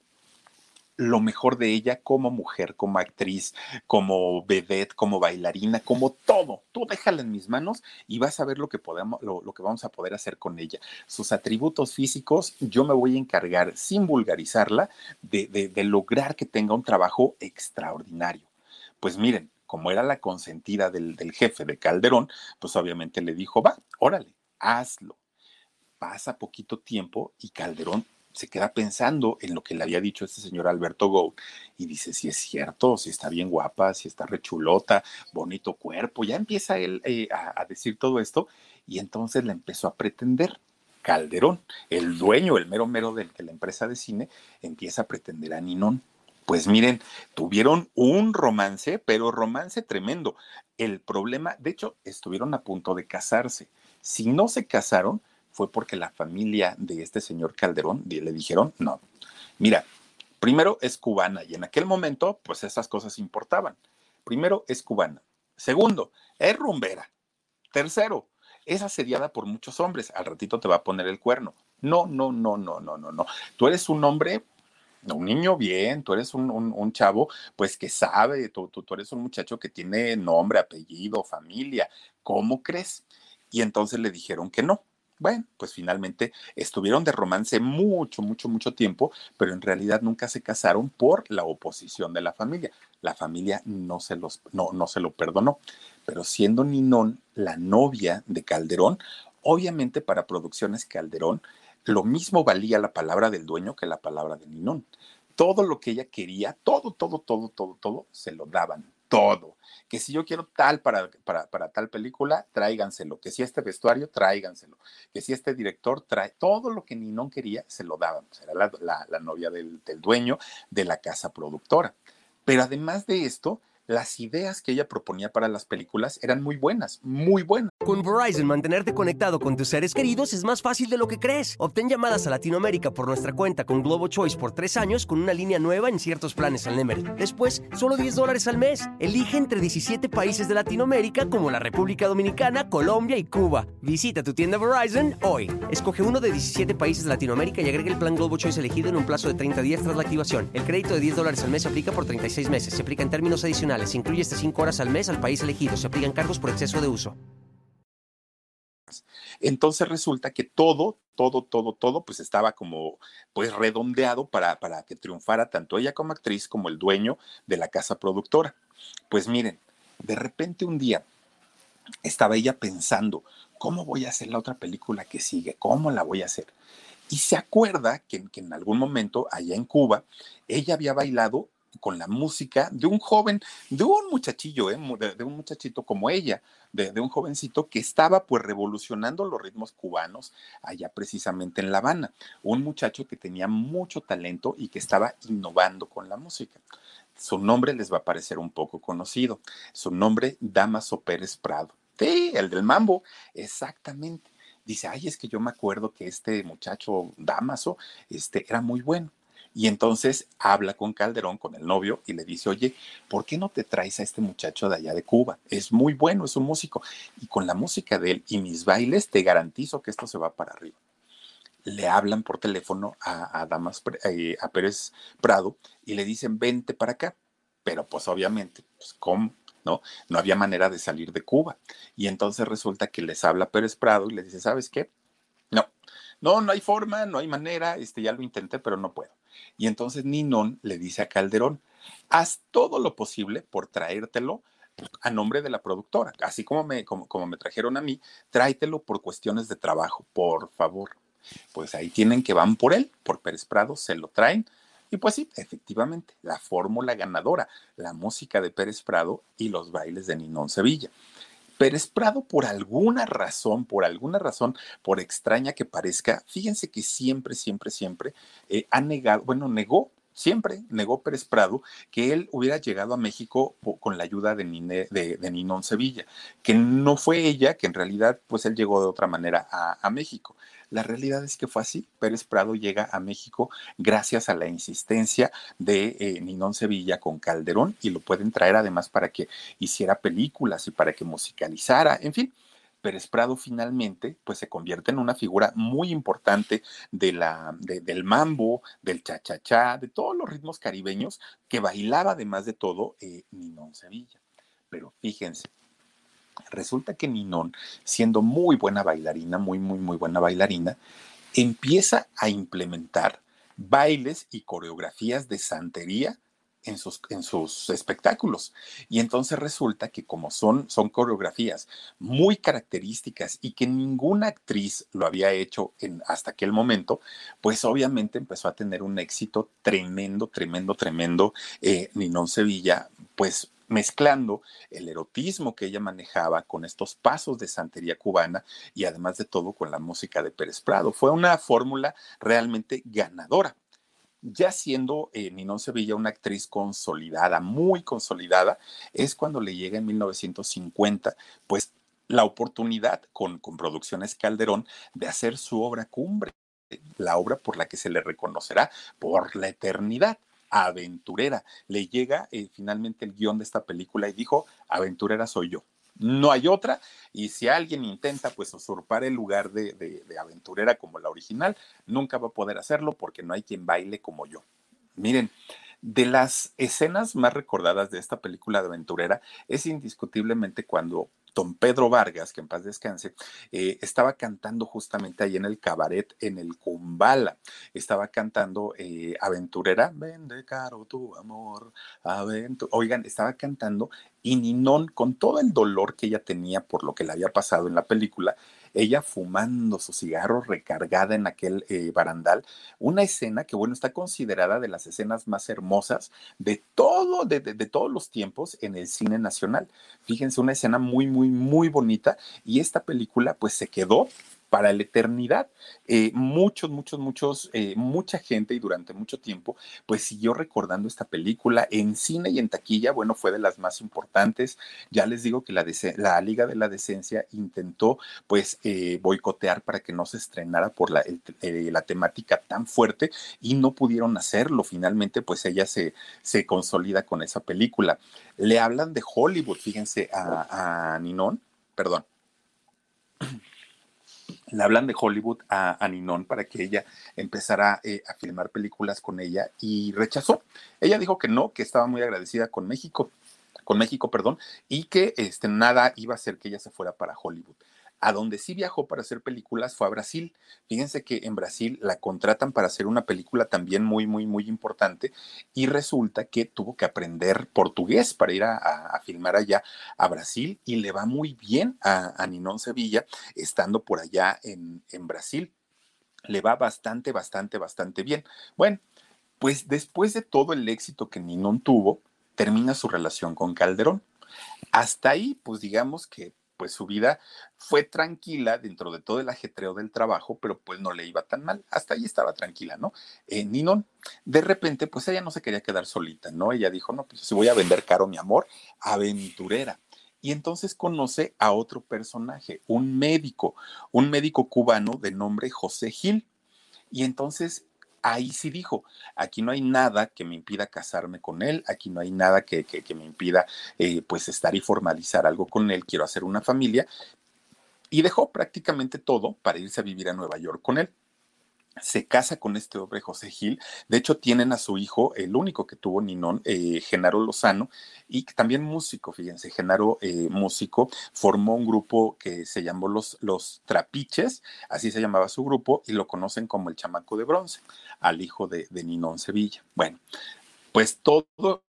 lo mejor de ella como mujer, como actriz, como vedette, como bailarina, como todo. Tú déjala en mis manos y vas a ver lo que lo, que vamos a poder hacer con ella. Sus atributos físicos, yo me voy a encargar, sin vulgarizarla, de, de lograr que tenga un trabajo extraordinario. Pues miren, como era la consentida del, jefe de Calderón, pues obviamente le dijo, va, órale, hazlo. Pasa poquito tiempo y Calderón se queda pensando en lo que le había dicho este señor Alberto Gould y dice, si es cierto, si está bien guapa, si está rechulota, bonito cuerpo, ya empieza él eh, a, decir todo esto y entonces le empezó a pretender. Calderón, el dueño, el mero mero de la empresa de cine, empieza a pretender a Ninón. Pues miren, tuvieron un romance, pero romance tremendo. El problema, de hecho, estuvieron a punto de casarse. Si no se casaron, fue porque la familia de este señor Calderón le dijeron, no, mira, primero es cubana y en aquel momento, pues esas cosas importaban. Primero es cubana. Segundo, es rumbera. Tercero, es asediada por muchos hombres. Al ratito te va a poner el cuerno. No, no, no, no, no, no, no. Tú eres un hombre un niño bien, tú eres un, chavo, pues que sabe, tú, tú, eres un muchacho que tiene nombre, apellido, familia, ¿cómo crees? Y entonces le dijeron que no. Bueno, pues finalmente estuvieron de romance mucho, mucho, mucho tiempo, pero en realidad nunca se casaron por la oposición de la familia. La familia no se, los, no, no se lo perdonó. Pero siendo Ninón la novia de Calderón, obviamente para Producciones Calderón lo mismo valía la palabra del dueño que la palabra de Ninón. Todo lo que ella quería, todo, todo, todo, todo, todo, se lo daban, todo. Que si yo quiero tal para, para, tal película, tráiganselo. Que si este vestuario, tráiganselo. Que si este director trae, todo lo que Ninón quería, se lo daban. Era la, la, novia del dueño de la casa productora. Pero además de esto, las ideas que ella proponía para las películas eran muy buenas, muy buenas. Con Verizon, mantenerte conectado con tus seres queridos es más fácil de lo que crees. Obtén llamadas a Latinoamérica por nuestra cuenta con Globo Choice por tres años con una línea nueva en ciertos planes al Nemer. Después, solo 10 dólares al mes. Elige entre 17 países de Latinoamérica como la República Dominicana, Colombia y Cuba. Visita tu tienda Verizon hoy. Escoge uno de 17 países de Latinoamérica y agrega el plan Globo Choice elegido en un plazo de 30 días tras la activación. El crédito de 10 dólares al mes se aplica por 36 meses. Se aplica en términos adicionales incluye hasta 5 horas al mes al país elegido. Se aplican cargos por exceso de uso. Entonces resulta que todo, todo, todo, todo, pues estaba como, pues redondeado para, para que triunfara tanto ella como actriz como el dueño de la casa productora. Pues miren, de repente un día estaba ella pensando, ¿cómo voy a hacer la otra película que sigue? ¿Cómo la voy a hacer? Y se acuerda que en algún momento allá en Cuba, ella había bailado con la música de un joven, de un muchachillo, ¿eh? de, un muchachito como ella, de, un jovencito que estaba pues revolucionando los ritmos cubanos allá precisamente en La Habana, un muchacho que tenía mucho talento y que estaba innovando con la música. Su nombre les va a parecer un poco conocido, su nombre Damaso Pérez Prado. Sí, el del mambo, exactamente. Dice, ay, es que yo me acuerdo que este muchacho Damaso este, era muy bueno y entonces habla con Calderón, con el novio, y le dice, oye, ¿por qué no te traes a este muchacho de allá de Cuba? Es muy bueno, es un músico. Y con la música de él y mis bailes, te garantizo que esto se va para arriba. Le hablan por teléfono a, Damas, eh, a Pérez Prado y le dicen, vente para acá. Pero pues obviamente, pues ¿cómo? ¿no? No había manera de salir de Cuba. Y entonces resulta que les habla Pérez Prado y les dice, ¿sabes qué? No, no, no hay forma, no hay manera, este, ya lo intenté, pero no puedo. Y entonces Ninón le dice a Calderón, haz todo lo posible por traértelo a nombre de la productora, así como me, como, como me trajeron a mí, tráetelo por cuestiones de trabajo, por favor. Pues ahí tienen que van por él, por Pérez Prado, se lo traen. Y pues sí, efectivamente, la fórmula ganadora, la música de Pérez Prado y los bailes de Ninón Sevilla. Pérez Prado, por alguna razón, por alguna razón, por extraña que parezca, fíjense que siempre, siempre, siempre eh, ha negado, bueno, negó siempre negó Pérez Prado que él hubiera llegado a México con la ayuda de, de, Ninón Sevilla, que no fue ella, que en realidad pues él llegó de otra manera a, México. La realidad es que fue así. Pérez Prado llega a México gracias a la insistencia de eh, Ninón Sevilla con Calderón y lo pueden traer además para que hiciera películas y para que musicalizara, en fin. Pérez Prado finalmente pues se convierte en una figura muy importante de la, del mambo, del cha-cha-cha, de todos los ritmos caribeños que bailaba además de todo eh, Ninón Sevilla. Pero fíjense, resulta que Ninón, siendo muy buena bailarina, muy, muy, muy buena bailarina, empieza a implementar bailes y coreografías de santería en sus, en sus espectáculos. Y entonces resulta que como son, son coreografías muy características y que ninguna actriz lo había hecho hasta aquel momento, pues obviamente empezó a tener un éxito tremendo, tremendo, tremendo. Eh, Ninón Sevilla, pues mezclando el erotismo que ella manejaba con estos pasos de santería cubana y además de todo con la música de Pérez Prado. Fue una fórmula realmente ganadora ya siendo eh, Ninón Sevilla una actriz consolidada, muy consolidada, es cuando le llega en 1950, pues la oportunidad con, con Producciones Calderón de hacer su obra cumbre, la obra por la que se le reconocerá por la eternidad aventurera. Le llega eh, finalmente el guion de esta película y dijo, aventurera soy yo no hay otra. Y si alguien intenta pues usurpar el lugar de, aventurera como la original, nunca va a poder hacerlo porque no hay quien baile como yo. Miren, de las escenas más recordadas de esta película de aventurera es indiscutiblemente cuando don Pedro Vargas, que en paz descanse, eh, estaba cantando justamente ahí en el cabaret, en el Kumbala. Estaba cantando eh, Aventurera, vende caro tu amor, aventura. Oigan, estaba cantando y Ninón, con todo el dolor que ella tenía por lo que le había pasado en la película, ella fumando su cigarro recargada en aquel eh, barandal, una escena que, bueno, está considerada de las escenas más hermosas de todo, de, de, todos los tiempos en el cine nacional. Fíjense, una escena muy, muy, muy bonita y esta película pues se quedó para la eternidad. Eh, muchos, muchos, muchos, eh, mucha gente y durante mucho tiempo, pues siguió recordando esta película en cine y en taquilla. Bueno, fue de las más importantes. Ya les digo que la, Liga de la Decencia intentó, pues, eh, boicotear para que no se estrenara por la, la temática tan fuerte y no pudieron hacerlo. Finalmente, pues ella se, se consolida con esa película. Le hablan de Hollywood, fíjense, a, a Ninón, perdón le hablan de Hollywood a, a Ninón para que ella empezara eh, a filmar películas con ella y rechazó. Ella dijo que no, que estaba muy agradecida con México, con México, perdón, y que este, nada iba a hacer que ella se fuera para Hollywood. A donde sí viajó para hacer películas fue a Brasil. Fíjense que en Brasil la contratan para hacer una película también muy, muy, muy importante y resulta que tuvo que aprender portugués para ir a, filmar allá a Brasil y le va muy bien a, a Ninón Sevilla estando por allá en, en Brasil. Le va bastante, bastante, bastante bien. Bueno, pues después de todo el éxito que Ninón tuvo, termina su relación con Calderón. Hasta ahí, pues digamos que pues su vida fue tranquila dentro de todo el ajetreo del trabajo, pero pues no le iba tan mal. Hasta ahí estaba tranquila, ¿no? Eh, Ninón, de repente, pues ella no se quería quedar solita, ¿no? Ella dijo, no, pues si voy a vender caro mi amor, aventurera. Y entonces conoce a otro personaje, un médico, un médico cubano de nombre José Gil. Y entonces ahí sí dijo, aquí no hay nada que me impida casarme con él, aquí no hay nada que, me impida eh, pues estar y formalizar algo con él, quiero hacer una familia. Y dejó prácticamente todo para irse a vivir a Nueva York con él se casa con este hombre José Gil. De hecho, tienen a su hijo, el único que tuvo Ninón, eh, Genaro Lozano, y también músico, fíjense, Genaro eh, músico, formó un grupo que se llamó los, los Trapiches, así se llamaba su grupo, y lo conocen como el chamaco de bronce, al hijo de, de Ninón Sevilla. Bueno, pues todo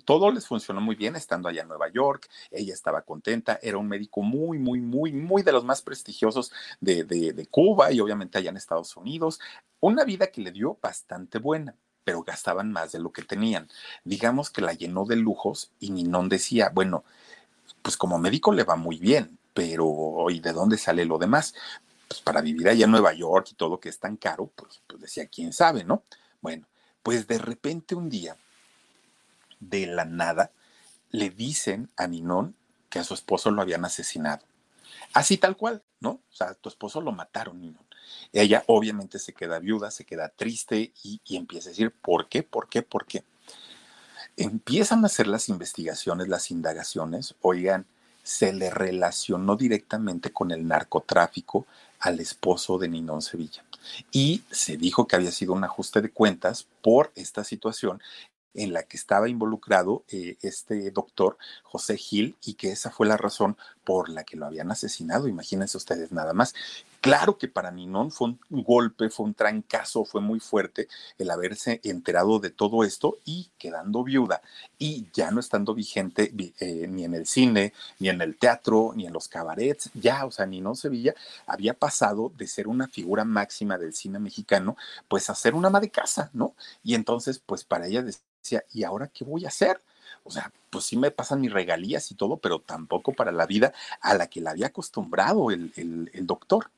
todo les funcionó muy bien estando allá en Nueva York, ella estaba contenta, era un médico muy, muy, muy, muy de los más prestigiosos de, de Cuba y obviamente allá en Estados Unidos, una vida que le dio bastante buena pero gastaban más de lo que tenían. Digamos que la llenó de lujos y Ninón decía, bueno, pues como médico le va muy bien, pero ¿y de dónde sale lo demás? Pues para vivir allá en Nueva York y todo que es tan caro, pues, pues decía, quién sabe, ¿no? Bueno, pues de repente un día, de la nada, le dicen a Ninón que a su esposo lo habían asesinado. Así tal cual, ¿no? O sea, tu esposo lo mataron, Ninón. Ella obviamente se queda viuda, se queda triste y, y empieza a decir, ¿por qué? ¿Por qué? ¿Por qué? Empiezan a hacer las investigaciones, las indagaciones, oigan, se le relacionó directamente con el narcotráfico al esposo de Ninón Sevilla. Y se dijo que había sido un ajuste de cuentas por esta situación en la que estaba involucrado eh, este doctor José Gil y que esa fue la razón por la que lo habían asesinado. Imagínense ustedes nada más. Claro que para Ninón fue un golpe, fue un trancazo, fue muy fuerte el haberse enterado de todo esto y quedando viuda y ya no estando vigente eh, ni en el cine, ni en el teatro, ni en los cabarets. Ya, o sea, Ninón Sevilla había pasado de ser una figura máxima del cine mexicano, pues a ser una ama de casa, ¿no? Y entonces, pues para ella decía, ¿y ahora qué voy a hacer? O sea, pues sí me pasan mis regalías y todo, pero tampoco para la vida a la que la había acostumbrado el, el doctor.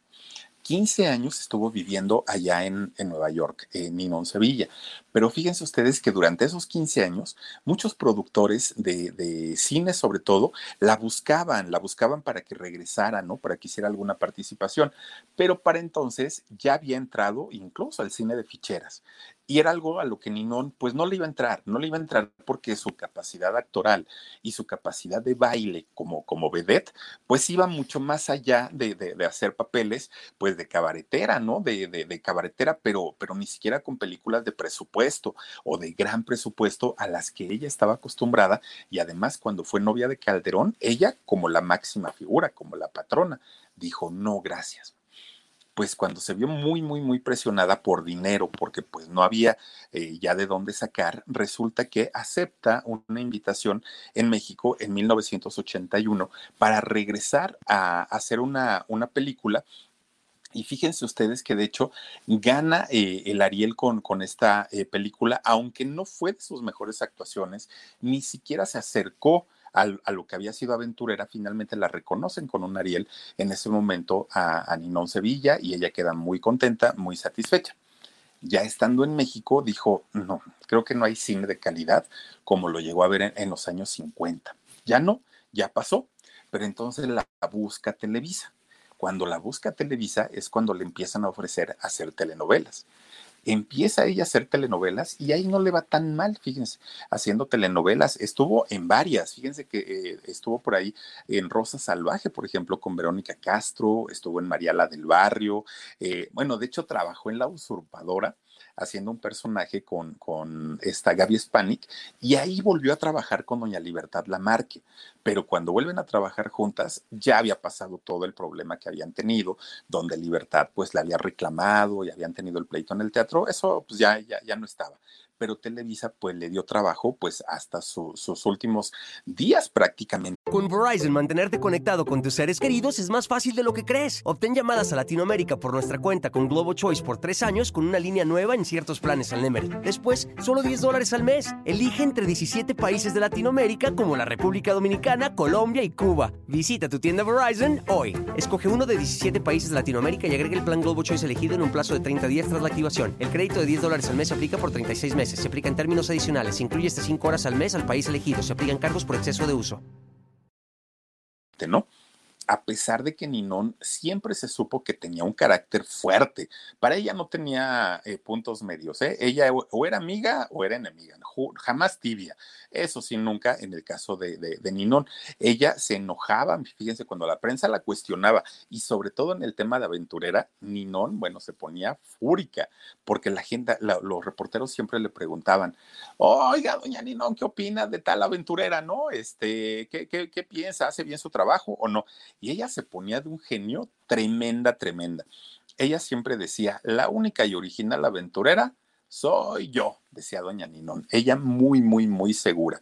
15 años estuvo viviendo allá en, Nueva York, en Ninón Sevilla. Pero fíjense ustedes que durante esos 15 años, muchos productores de, de, cine, sobre todo, la buscaban, la buscaban para que regresara, ¿no? Para que hiciera alguna participación. Pero para entonces ya había entrado incluso al cine de ficheras y era algo a lo que Ninón pues no le iba a entrar, no le iba a entrar porque su capacidad actoral y su capacidad de baile como, como vedette pues iba mucho más allá de, de, hacer papeles pues de cabaretera, ¿no? De, de, cabaretera, pero, pero ni siquiera con películas de presupuesto o de gran presupuesto a las que ella estaba acostumbrada y además cuando fue novia de Calderón, ella como la máxima figura, como la patrona, dijo no, gracias pues cuando se vio muy, muy, muy presionada por dinero, porque pues no había eh, ya de dónde sacar, resulta que acepta una invitación en México en 1981 para regresar a hacer una, una película. Y fíjense ustedes que de hecho gana eh, el Ariel con, con esta eh, película, aunque no fue de sus mejores actuaciones, ni siquiera se acercó a, lo que había sido aventurera, finalmente la reconocen con un Ariel en ese momento a, a Ninón Sevilla y ella queda muy contenta, muy satisfecha. Ya estando en México, dijo, no, creo que no hay cine de calidad como lo llegó a ver en, los años 50. Ya no, ya pasó, pero entonces la busca Televisa. Cuando la busca Televisa es cuando le empiezan a ofrecer hacer telenovelas empieza ella a hacer telenovelas y ahí no le va tan mal, fíjense, haciendo telenovelas. Estuvo en varias, fíjense que eh, estuvo por ahí en Rosa Salvaje, por ejemplo, con Verónica Castro, estuvo en Mariala del Barrio, eh, bueno, de hecho trabajó en La Usurpadora haciendo un personaje con, con esta Gaby Spanik y ahí volvió a trabajar con Doña Libertad Lamarque. Pero cuando vuelven a trabajar juntas, ya había pasado todo el problema que habían tenido, donde Libertad pues le había reclamado y habían tenido el pleito en el teatro, eso pues ya, ya, ya no estaba pero Televisa pues le dio trabajo pues hasta sus últimos días prácticamente. Con Verizon, mantenerte conectado con tus seres queridos es más fácil de lo que crees. Obtén llamadas a Latinoamérica por nuestra cuenta con Globo Choice por tres años con una línea nueva en ciertos planes al Nemery. Después, solo 10 dólares al mes. Elige entre 17 países de Latinoamérica como la República Dominicana, Colombia y Cuba. Visita tu tienda Verizon hoy. Escoge uno de 17 países de Latinoamérica y agrega el plan Globo Choice elegido en un plazo de 30 días tras la activación. El crédito de 10 dólares al mes aplica por 36 meses. Se aplica en términos adicionales. Se incluye hasta 5 horas al mes al país elegido. Se aplican cargos por exceso de uso. ¿No? A pesar de que Ninón siempre se supo que tenía un carácter fuerte. Para ella no tenía eh, puntos medios, ¿eh? Ella o era amiga o era enemiga, jamás tibia. Eso sí, nunca en el caso de, de, Ninón. Ella se enojaba, fíjense, cuando la prensa la cuestionaba y sobre todo en el tema de aventurera, Ninón, bueno, se ponía fúrica porque la gente, los reporteros siempre le preguntaban, oiga, doña Ninón, ¿qué opina de tal aventurera, no? Este, ¿qué, qué, qué piensa? ¿Hace bien su trabajo o no? Y ella se ponía de un genio tremenda, tremenda. Ella siempre decía, la única y original aventurera soy yo, decía doña Ninón. Ella muy, muy, muy segura.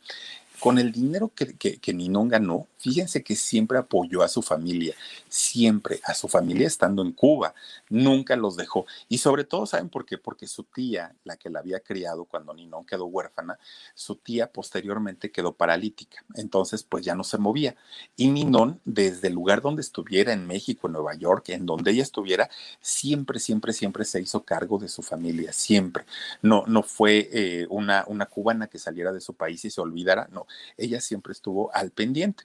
Con el dinero que, que, Ninón ganó, fíjense que siempre apoyó a su familia, siempre a su familia estando en Cuba, nunca los dejó. Y sobre todo, ¿saben por qué? Porque su tía, la que la había criado cuando Ninón quedó huérfana, su tía posteriormente quedó paralítica, entonces pues ya no se movía. Y Ninón, desde el lugar donde estuviera, en México, en Nueva York, en donde ella estuviera, siempre, siempre, siempre se hizo cargo de su familia, siempre. No, no fue eh, una, una cubana que saliera de su país y se olvidara, no ella siempre estuvo al pendiente.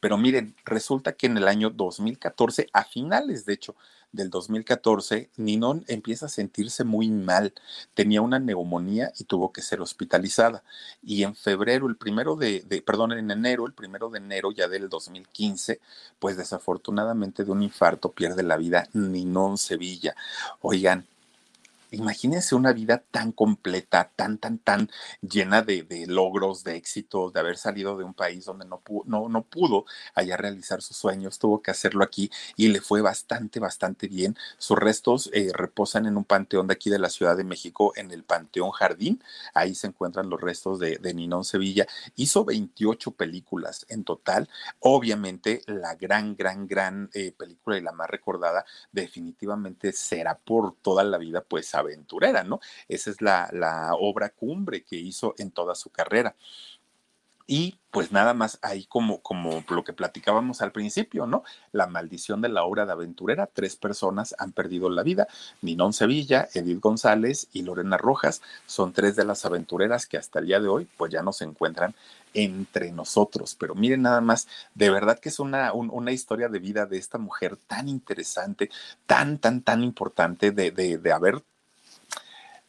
Pero miren, resulta que en el año 2014, a finales de hecho del 2014, Ninón empieza a sentirse muy mal. Tenía una neumonía y tuvo que ser hospitalizada. Y en febrero, el primero de, de, perdón, en enero, el primero de enero ya del 2015, pues desafortunadamente de un infarto pierde la vida Ninón Sevilla. Oigan, Imagínense una vida tan completa, tan, tan, tan llena de, logros, de éxitos, de haber salido de un país donde no, pudo, no, no pudo allá realizar sus sueños, tuvo que hacerlo aquí y le fue bastante, bastante bien. Sus restos eh, reposan en un panteón de aquí de la Ciudad de México, en el Panteón Jardín. Ahí se encuentran los restos de, de Ninón Sevilla. Hizo 28 películas en total. Obviamente, la gran, gran, gran eh, película y la más recordada definitivamente será por toda la vida, pues, aventurera, ¿no? Esa es la, obra cumbre que hizo en toda su carrera. Y pues nada más ahí como, como lo que platicábamos al principio, ¿no? La maldición de la obra de aventurera. Tres personas han perdido la vida. Ninón Sevilla, Edith González y Lorena Rojas son tres de las aventureras que hasta el día de hoy pues ya no se encuentran entre nosotros. Pero miren nada más, de verdad que es una, una historia de vida de esta mujer tan interesante, tan, tan, tan importante de, de, de haber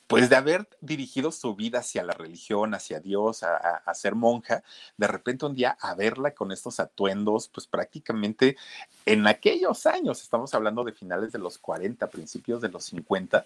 pues de haber dirigido su vida hacia la religión, hacia Dios, a, ser monja, de repente un día a verla con estos atuendos, pues prácticamente en aquellos años, estamos hablando de finales de los 40, principios de los 50,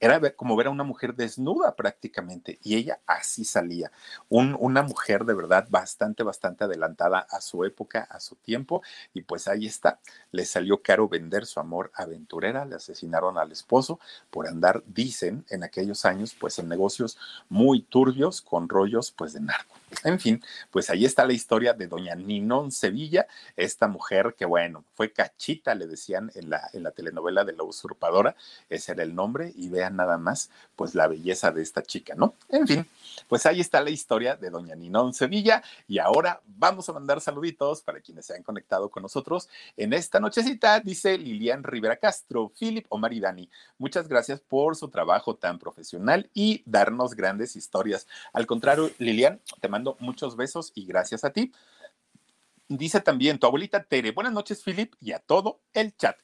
era como ver a una mujer desnuda prácticamente y ella así salía. una mujer de verdad bastante, bastante adelantada a su época, a su tiempo y pues ahí está. Le salió caro vender su amor aventurera, le asesinaron al esposo por andar, dicen, en aquellos años pues en negocios muy turbios con rollos pues de narco. En fin, pues ahí está la historia de doña Ninón Sevilla, esta mujer que, bueno, fue cachita, le decían en la, en la telenovela de la usurpadora, ese era el nombre, y vean nada más, pues la belleza de esta chica, ¿no? En fin, pues ahí está la historia de doña Ninón Sevilla, y ahora vamos a mandar saluditos para quienes se han conectado con nosotros en esta nochecita, dice Lilian Rivera Castro, Philip, Omar y Dani, muchas gracias por su trabajo tan profesional y darnos grandes historias. Al contrario, Lilian, te mando muchos besos y gracias a ti. Dice también tu abuelita Tere, buenas noches Philip y a todo el chat.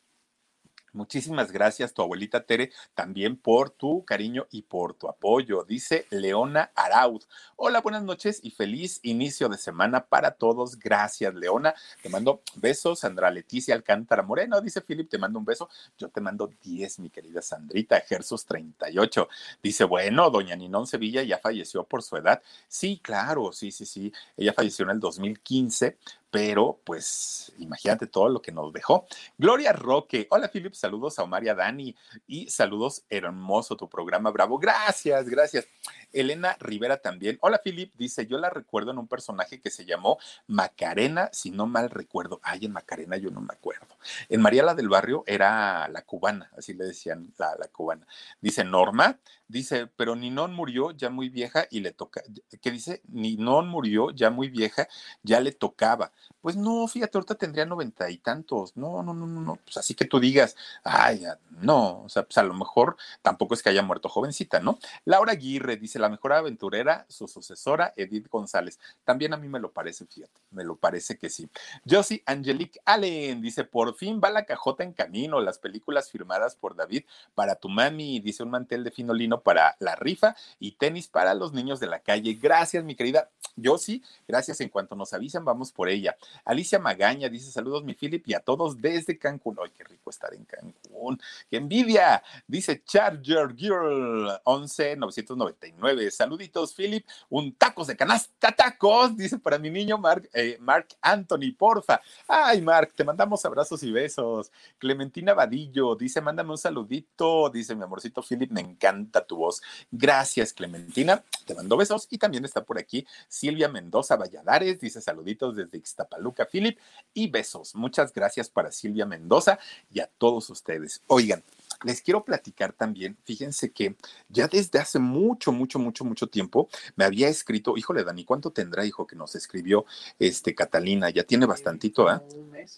Muchísimas gracias, tu abuelita Tere, también por tu cariño y por tu apoyo. Dice Leona Araud. Hola, buenas noches y feliz inicio de semana para todos. Gracias, Leona. Te mando besos. Sandra Leticia Alcántara Moreno. Dice Philip, te mando un beso. Yo te mando 10, mi querida Sandrita. Gersos 38. Dice, bueno, doña Ninón Sevilla ya falleció por su edad. Sí, claro, sí, sí, sí. Ella falleció en el 2015 pero pues imagínate todo lo que nos dejó. Gloria Roque, hola Philip, saludos a Omar y a Dani y saludos, hermoso tu programa, bravo, gracias, gracias. Elena Rivera también, hola Philip, dice, yo la recuerdo en un personaje que se llamó Macarena, si no mal recuerdo, ay, en Macarena yo no me acuerdo. En María la del Barrio era la cubana, así le decían la, la cubana. Dice Norma, dice, pero Ninón murió ya muy vieja y le toca, ¿qué dice? Ninón murió ya muy vieja, ya le tocaba. Pues no, fíjate, ahorita tendría noventa y tantos. No, no, no, no, no. Pues así que tú digas, ay, no, o sea, pues a lo mejor tampoco es que haya muerto jovencita, ¿no? Laura Aguirre dice, la mejor aventurera, su sucesora, Edith González. También a mí me lo parece, fíjate, me lo parece que sí. Josie Angelique Allen dice, por fin va la cajota en camino, las películas firmadas por David para tu mami, dice un mantel de fino lino para la rifa y tenis para los niños de la calle. Gracias, mi querida Josie, gracias. En cuanto nos avisan, vamos por ella. Alicia Magaña dice saludos mi Philip y a todos desde Cancún. Ay, qué rico estar en Cancún. ¡Qué envidia! Dice Charger Girl 11999. Saluditos Philip, un tacos de canasta tacos, dice para mi niño Mark, eh, Mark Anthony, porfa. Ay, Mark, te mandamos abrazos y besos. Clementina Vadillo dice, mándame un saludito. Dice mi amorcito Philip, me encanta tu voz. Gracias, Clementina. Te mando besos. Y también está por aquí Silvia Mendoza Valladares, dice saluditos desde Ixtapaluca, Philip, y besos. Muchas gracias para Silvia Mendoza y a todos ustedes. Oigan, les quiero platicar también, fíjense que ya desde hace mucho, mucho, mucho, mucho tiempo me había escrito, híjole, Dani, ¿cuánto tendrá, hijo, que nos escribió este Catalina? Ya tiene bastantito, ¿ah?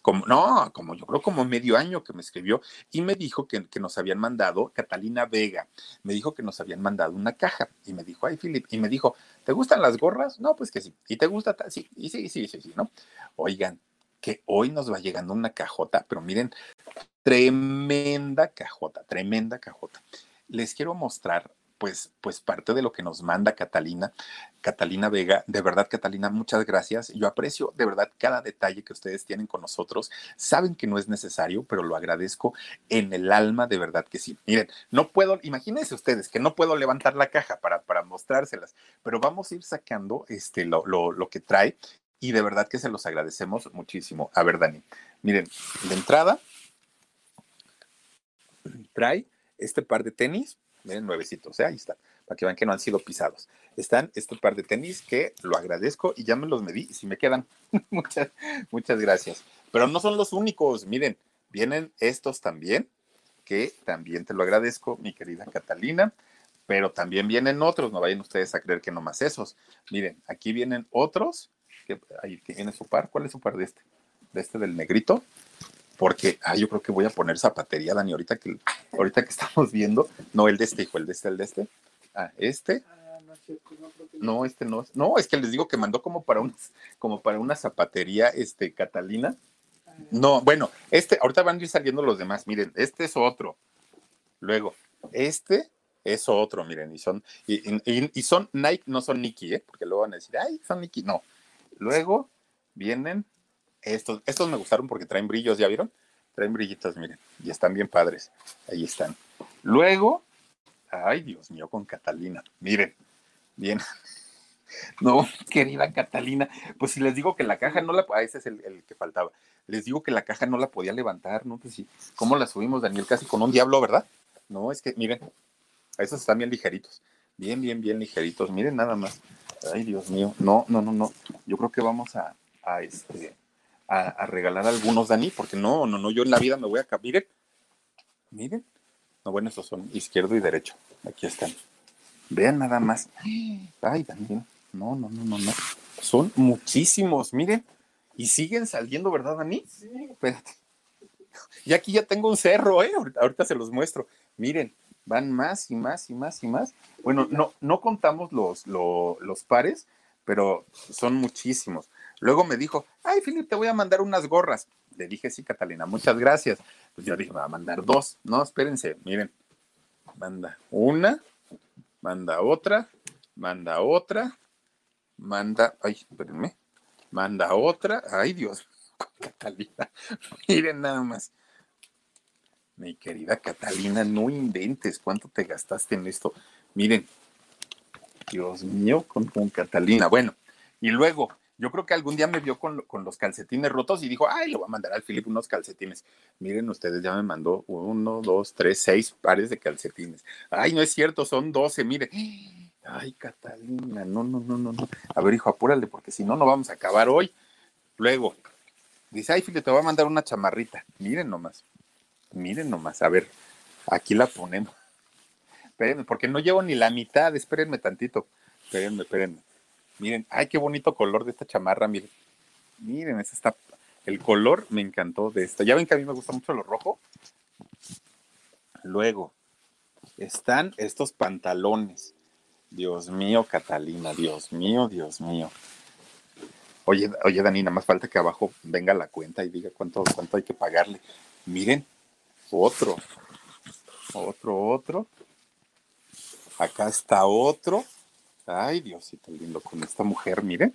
Como, no, como yo creo como medio año que me escribió y me dijo que, que, nos habían mandado, Catalina Vega, me dijo que nos habían mandado una caja y me dijo, ay, Philip, y me dijo, ¿te gustan las gorras? No, pues que sí. ¿Y te gusta? Sí, y sí, sí, sí, sí, ¿no? Oigan, que hoy nos va llegando una cajota, pero miren, tremenda cajota, tremenda cajota. Les quiero mostrar pues, pues parte de lo que nos manda Catalina, Catalina Vega. De verdad, Catalina, muchas gracias. Yo aprecio de verdad cada detalle que ustedes tienen con nosotros. Saben que no es necesario, pero lo agradezco en el alma, de verdad que sí. Miren, no puedo, imagínense ustedes que no puedo levantar la caja para, para mostrárselas, pero vamos a ir sacando este, lo, lo, lo que trae y de verdad que se los agradecemos muchísimo. A ver, Dani, miren, de entrada trae este par de tenis, miren, nuevecitos, ¿eh? ahí está, para que vean que no han sido pisados. Están este par de tenis que lo agradezco y ya me los medí si me quedan. muchas, muchas gracias. Pero no son los únicos, miren, vienen estos también, que también te lo agradezco, mi querida Catalina pero también vienen otros, no vayan ustedes a creer que no más esos. Miren, aquí vienen otros que ahí tiene su par. ¿Cuál es su par de este? De este del negrito. Porque ah, yo creo que voy a poner zapatería, Dani, ahorita que, ahorita que estamos viendo. No, el de este, hijo, el de este, el de este. Ah, este. No, este no. No, es que les digo que mandó como para un, como para una zapatería, este, Catalina. No, bueno, este, ahorita van a ir saliendo los demás. Miren, este es otro. Luego, este es otro, miren, y son, y, y, y son Nike, no son Nike, ¿eh? porque luego van a decir, ay, son Nike. No, Luego vienen estos. Estos me gustaron porque traen brillos, ¿ya vieron? Traen brillitos, miren, y están bien padres. Ahí están. Luego, ay, Dios mío, con Catalina. Miren, bien. No, querida Catalina, pues si les digo que la caja no la, ah, ese es el, el, que faltaba. Les digo que la caja no la podía levantar, ¿no? Pues sí, ¿cómo la subimos, Daniel? Casi con un diablo, ¿verdad? No, es que, miren, esos están bien ligeritos, bien, bien, bien ligeritos, miren nada más. Ay, Dios mío. No, no, no, no. Yo creo que vamos a, a este, a, a, regalar algunos, Dani, porque no, no, no, yo en la vida me voy a... Miren, miren. No, bueno, estos son izquierdo y derecho. Aquí están. Vean nada más. Ay, Dani. No, no, no, no, no. Son muchísimos, miren. Y siguen saliendo, ¿verdad, Dani? Sí. Espérate. Y aquí ya tengo un cerro, ¿eh? Ahorita, se los muestro. Miren, van más y más y más y más. Bueno, no, no contamos los, los, los pares, pero son muchísimos. Luego me dijo, ay, Filip, te voy a mandar unas gorras. Le dije, sí, Catalina, muchas gracias. Pues yo dije, me va a mandar dos. No, espérense, miren. Manda una, manda otra, manda otra, manda, ay, espérenme, manda otra. Ay, Dios, Catalina, miren nada más. Mi querida Catalina, no inventes cuánto te gastaste en esto. Miren, Dios mío, con, con Catalina. Bueno, y luego, yo creo que algún día me vio con, con, los calcetines rotos y dijo, ay, le voy a mandar al Filip unos calcetines. Miren ustedes, ya me mandó uno, dos, tres, seis pares de calcetines. Ay, no es cierto, son doce, mire. Ay, Catalina, no, no, no, no, no. A ver, hijo, apúrale, porque si no, no vamos a acabar hoy. Luego, dice, ay, Filip, te voy a mandar una chamarrita. Miren nomás. Miren nomás, a ver, aquí la ponemos. Espérenme, porque no llevo ni la mitad, espérenme tantito. Espérenme, espérenme. Miren, ay, qué bonito color de esta chamarra, miren. Miren, esa está, el color me encantó de esta. Ya ven que a mí me gusta mucho lo rojo. Luego, están estos pantalones. Dios mío, Catalina, Dios mío, Dios mío. Oye, oye, Dani, nada más falta que abajo venga la cuenta y diga cuánto, cuánto hay que pagarle. Miren, otro, otro, otro. Acá está otro. Ay, Diosito lindo con esta mujer, miren.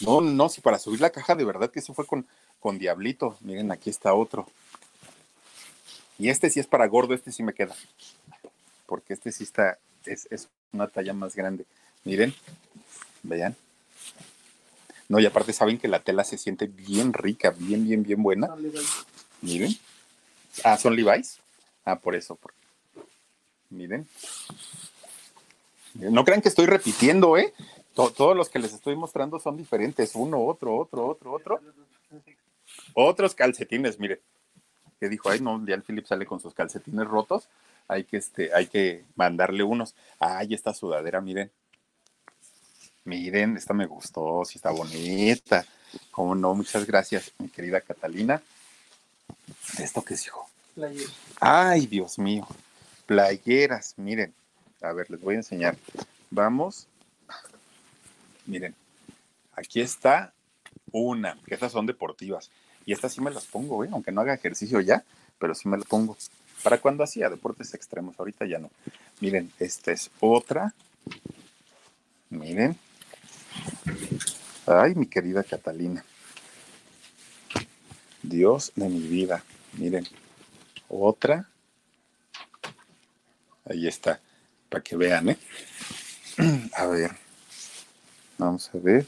No, no, si para subir la caja de verdad que eso fue con, con Diablito. Miren, aquí está otro. Y este sí es para gordo, este sí me queda. Porque este sí está, es, es una talla más grande. Miren, vean. No, y aparte saben que la tela se siente bien rica, bien, bien, bien buena. Miren. Ah, son Levi's. Ah, por eso. Por... Miren. No crean que estoy repitiendo, ¿eh? Todos los que les estoy mostrando son diferentes. Uno, otro, otro, otro, otro. Otros calcetines, mire. Que dijo, ay, no, ya el Philip sale con sus calcetines rotos. Hay que, este, hay que mandarle unos. Ay, esta sudadera, miren. Miren, esta me gustó, sí está bonita. Como no, muchas gracias, mi querida Catalina. ¿Esto qué es, hijo? Playeras. Ay, Dios mío. Playeras, miren. A ver, les voy a enseñar. Vamos Miren, aquí está una, que estas son deportivas. Y estas sí me las pongo, ¿eh? aunque no haga ejercicio ya, pero sí me las pongo. Para cuando hacía deportes extremos, ahorita ya no. Miren, esta es otra. Miren. Ay, mi querida Catalina. Dios de mi vida. Miren. Otra. Ahí está. Para que vean, ¿eh? A ver. Vamos a ver.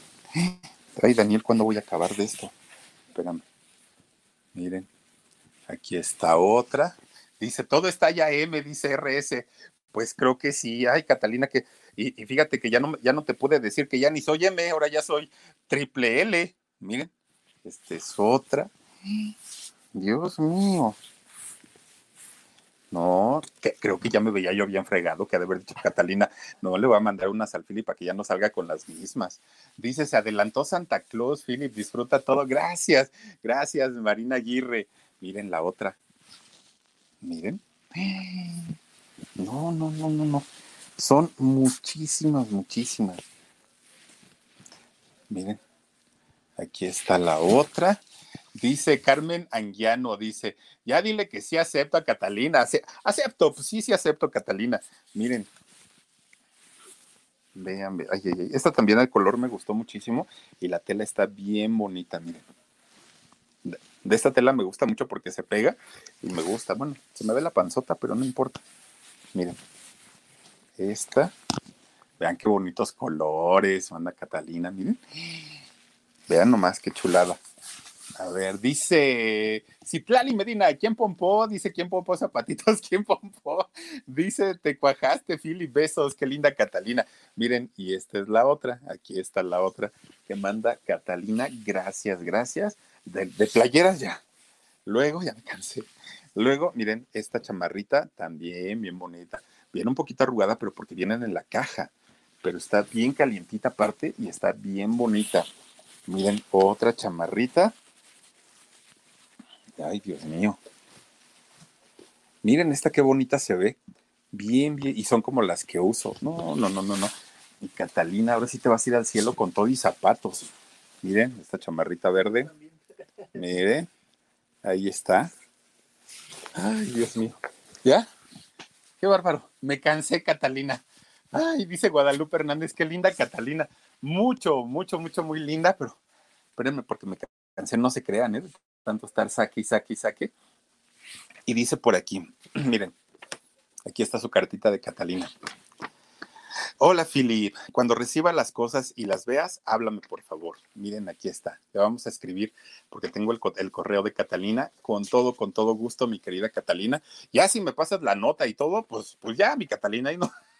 Ay, Daniel, ¿cuándo voy a acabar de esto? Espérame. Miren. Aquí está otra. Dice, todo está ya M, dice RS. Pues creo que sí. Ay, Catalina, que. Y, fíjate que ya no, ya no te pude decir que ya ni soy M, ahora ya soy triple L. Miren. Esta es otra. Dios mío. No, creo que ya me veía yo bien fregado, que ha de haber dicho Catalina, no le voy a mandar unas al Philip para que ya no salga con las mismas. Dice, se adelantó Santa Claus, Philip, disfruta todo. Gracias, gracias, Marina Aguirre. Miren la otra. Miren. No, no, no, no, no. Son muchísimas, muchísimas. Miren. Aquí está la otra. Dice Carmen Anguiano, dice, ya dile que sí acepto a Catalina. acepto, pues sí, sí acepto a Catalina. Miren. Vean, ay, ay, ay. Esta también el color me gustó muchísimo y la tela está bien bonita, miren. De esta tela me gusta mucho porque se pega y me gusta. Bueno, se me ve la panzota, pero no importa. Miren. Esta. Vean qué bonitos colores, anda Catalina, miren. Vean nomás qué chulada. A ver, dice Citlali Medina, ¿quién pompó? Dice, ¿quién pompó zapatitos? ¿Quién pompó? Dice, te cuajaste, Philly, besos, qué linda Catalina. Miren, y esta es la otra, aquí está la otra que manda Catalina, gracias, gracias, de, de playeras ya. Luego, ya me cansé. Luego, miren, esta chamarrita también bien bonita. Viene un poquito arrugada, pero porque vienen en la caja. Pero está bien calientita aparte y está bien bonita. Miren, otra chamarrita Ay, Dios mío. Miren esta qué bonita se ve. Bien, bien. Y son como las que uso. No, no, no, no, no. Y Catalina, ahora sí te vas a ir al cielo con todo y zapatos. Miren, esta chamarrita verde. Miren. Ahí está. Ay, Dios mío. ¿Ya? Qué bárbaro. Me cansé, Catalina. Ay, dice Guadalupe Hernández, qué linda Catalina. Mucho, mucho, mucho, muy linda, pero espérenme porque me cansé, no se crean, ¿eh? Tanto estar saque y saque y saque. Y dice por aquí, miren, aquí está su cartita de Catalina. Hola, Philip. Cuando reciba las cosas y las veas, háblame, por favor. Miren, aquí está. Le vamos a escribir porque tengo el, correo de Catalina. Con todo, con todo gusto, mi querida Catalina. Ya si me pasas la nota y todo, pues, pues ya, mi Catalina, y no,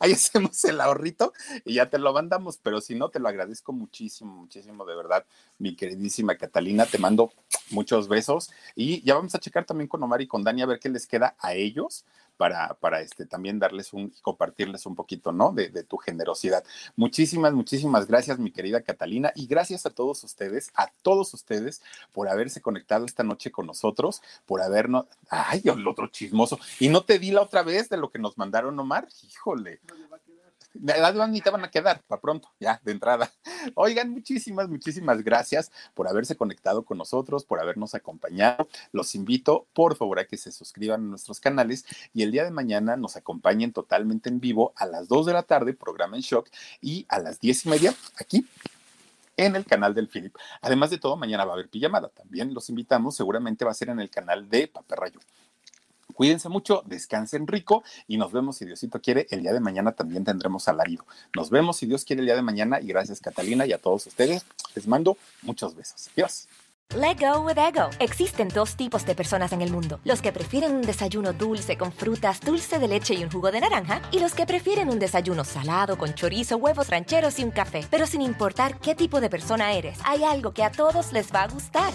ahí hacemos el ahorrito y ya te lo mandamos, pero si no, te lo agradezco muchísimo, muchísimo, de verdad, mi queridísima Catalina, te mando muchos besos. Y ya vamos a checar también con Omar y con Dani a ver qué les queda a ellos para, para este, también darles un, compartirles un poquito, ¿no? De, de tu generosidad. Muchísimas, muchísimas gracias, mi querida Catalina, y gracias a todos ustedes, a todos ustedes, por haberse conectado esta noche con nosotros, por habernos, ay, el otro chismoso, y no te di la otra vez de lo que nos mandaron, Omar, híjole. Las ni te van a quedar para pronto, ya, de entrada. Oigan, muchísimas, muchísimas gracias por haberse conectado con nosotros, por habernos acompañado. Los invito, por favor, a que se suscriban a nuestros canales y el día de mañana nos acompañen totalmente en vivo a las 2 de la tarde, programa en shock, y a las 10 y media, aquí en el canal del Philip. Además de todo, mañana va a haber pijamada. También los invitamos, seguramente va a ser en el canal de Paperrayo. Cuídense mucho, descansen rico y nos vemos si Diosito quiere. El día de mañana también tendremos alarido. Nos vemos si Dios quiere el día de mañana y gracias Catalina y a todos ustedes. Les mando muchos besos. Dios. Let go with ego. Existen dos tipos de personas en el mundo: los que prefieren un desayuno dulce con frutas, dulce de leche y un jugo de naranja, y los que prefieren un desayuno salado con chorizo, huevos rancheros y un café. Pero sin importar qué tipo de persona eres, hay algo que a todos les va a gustar.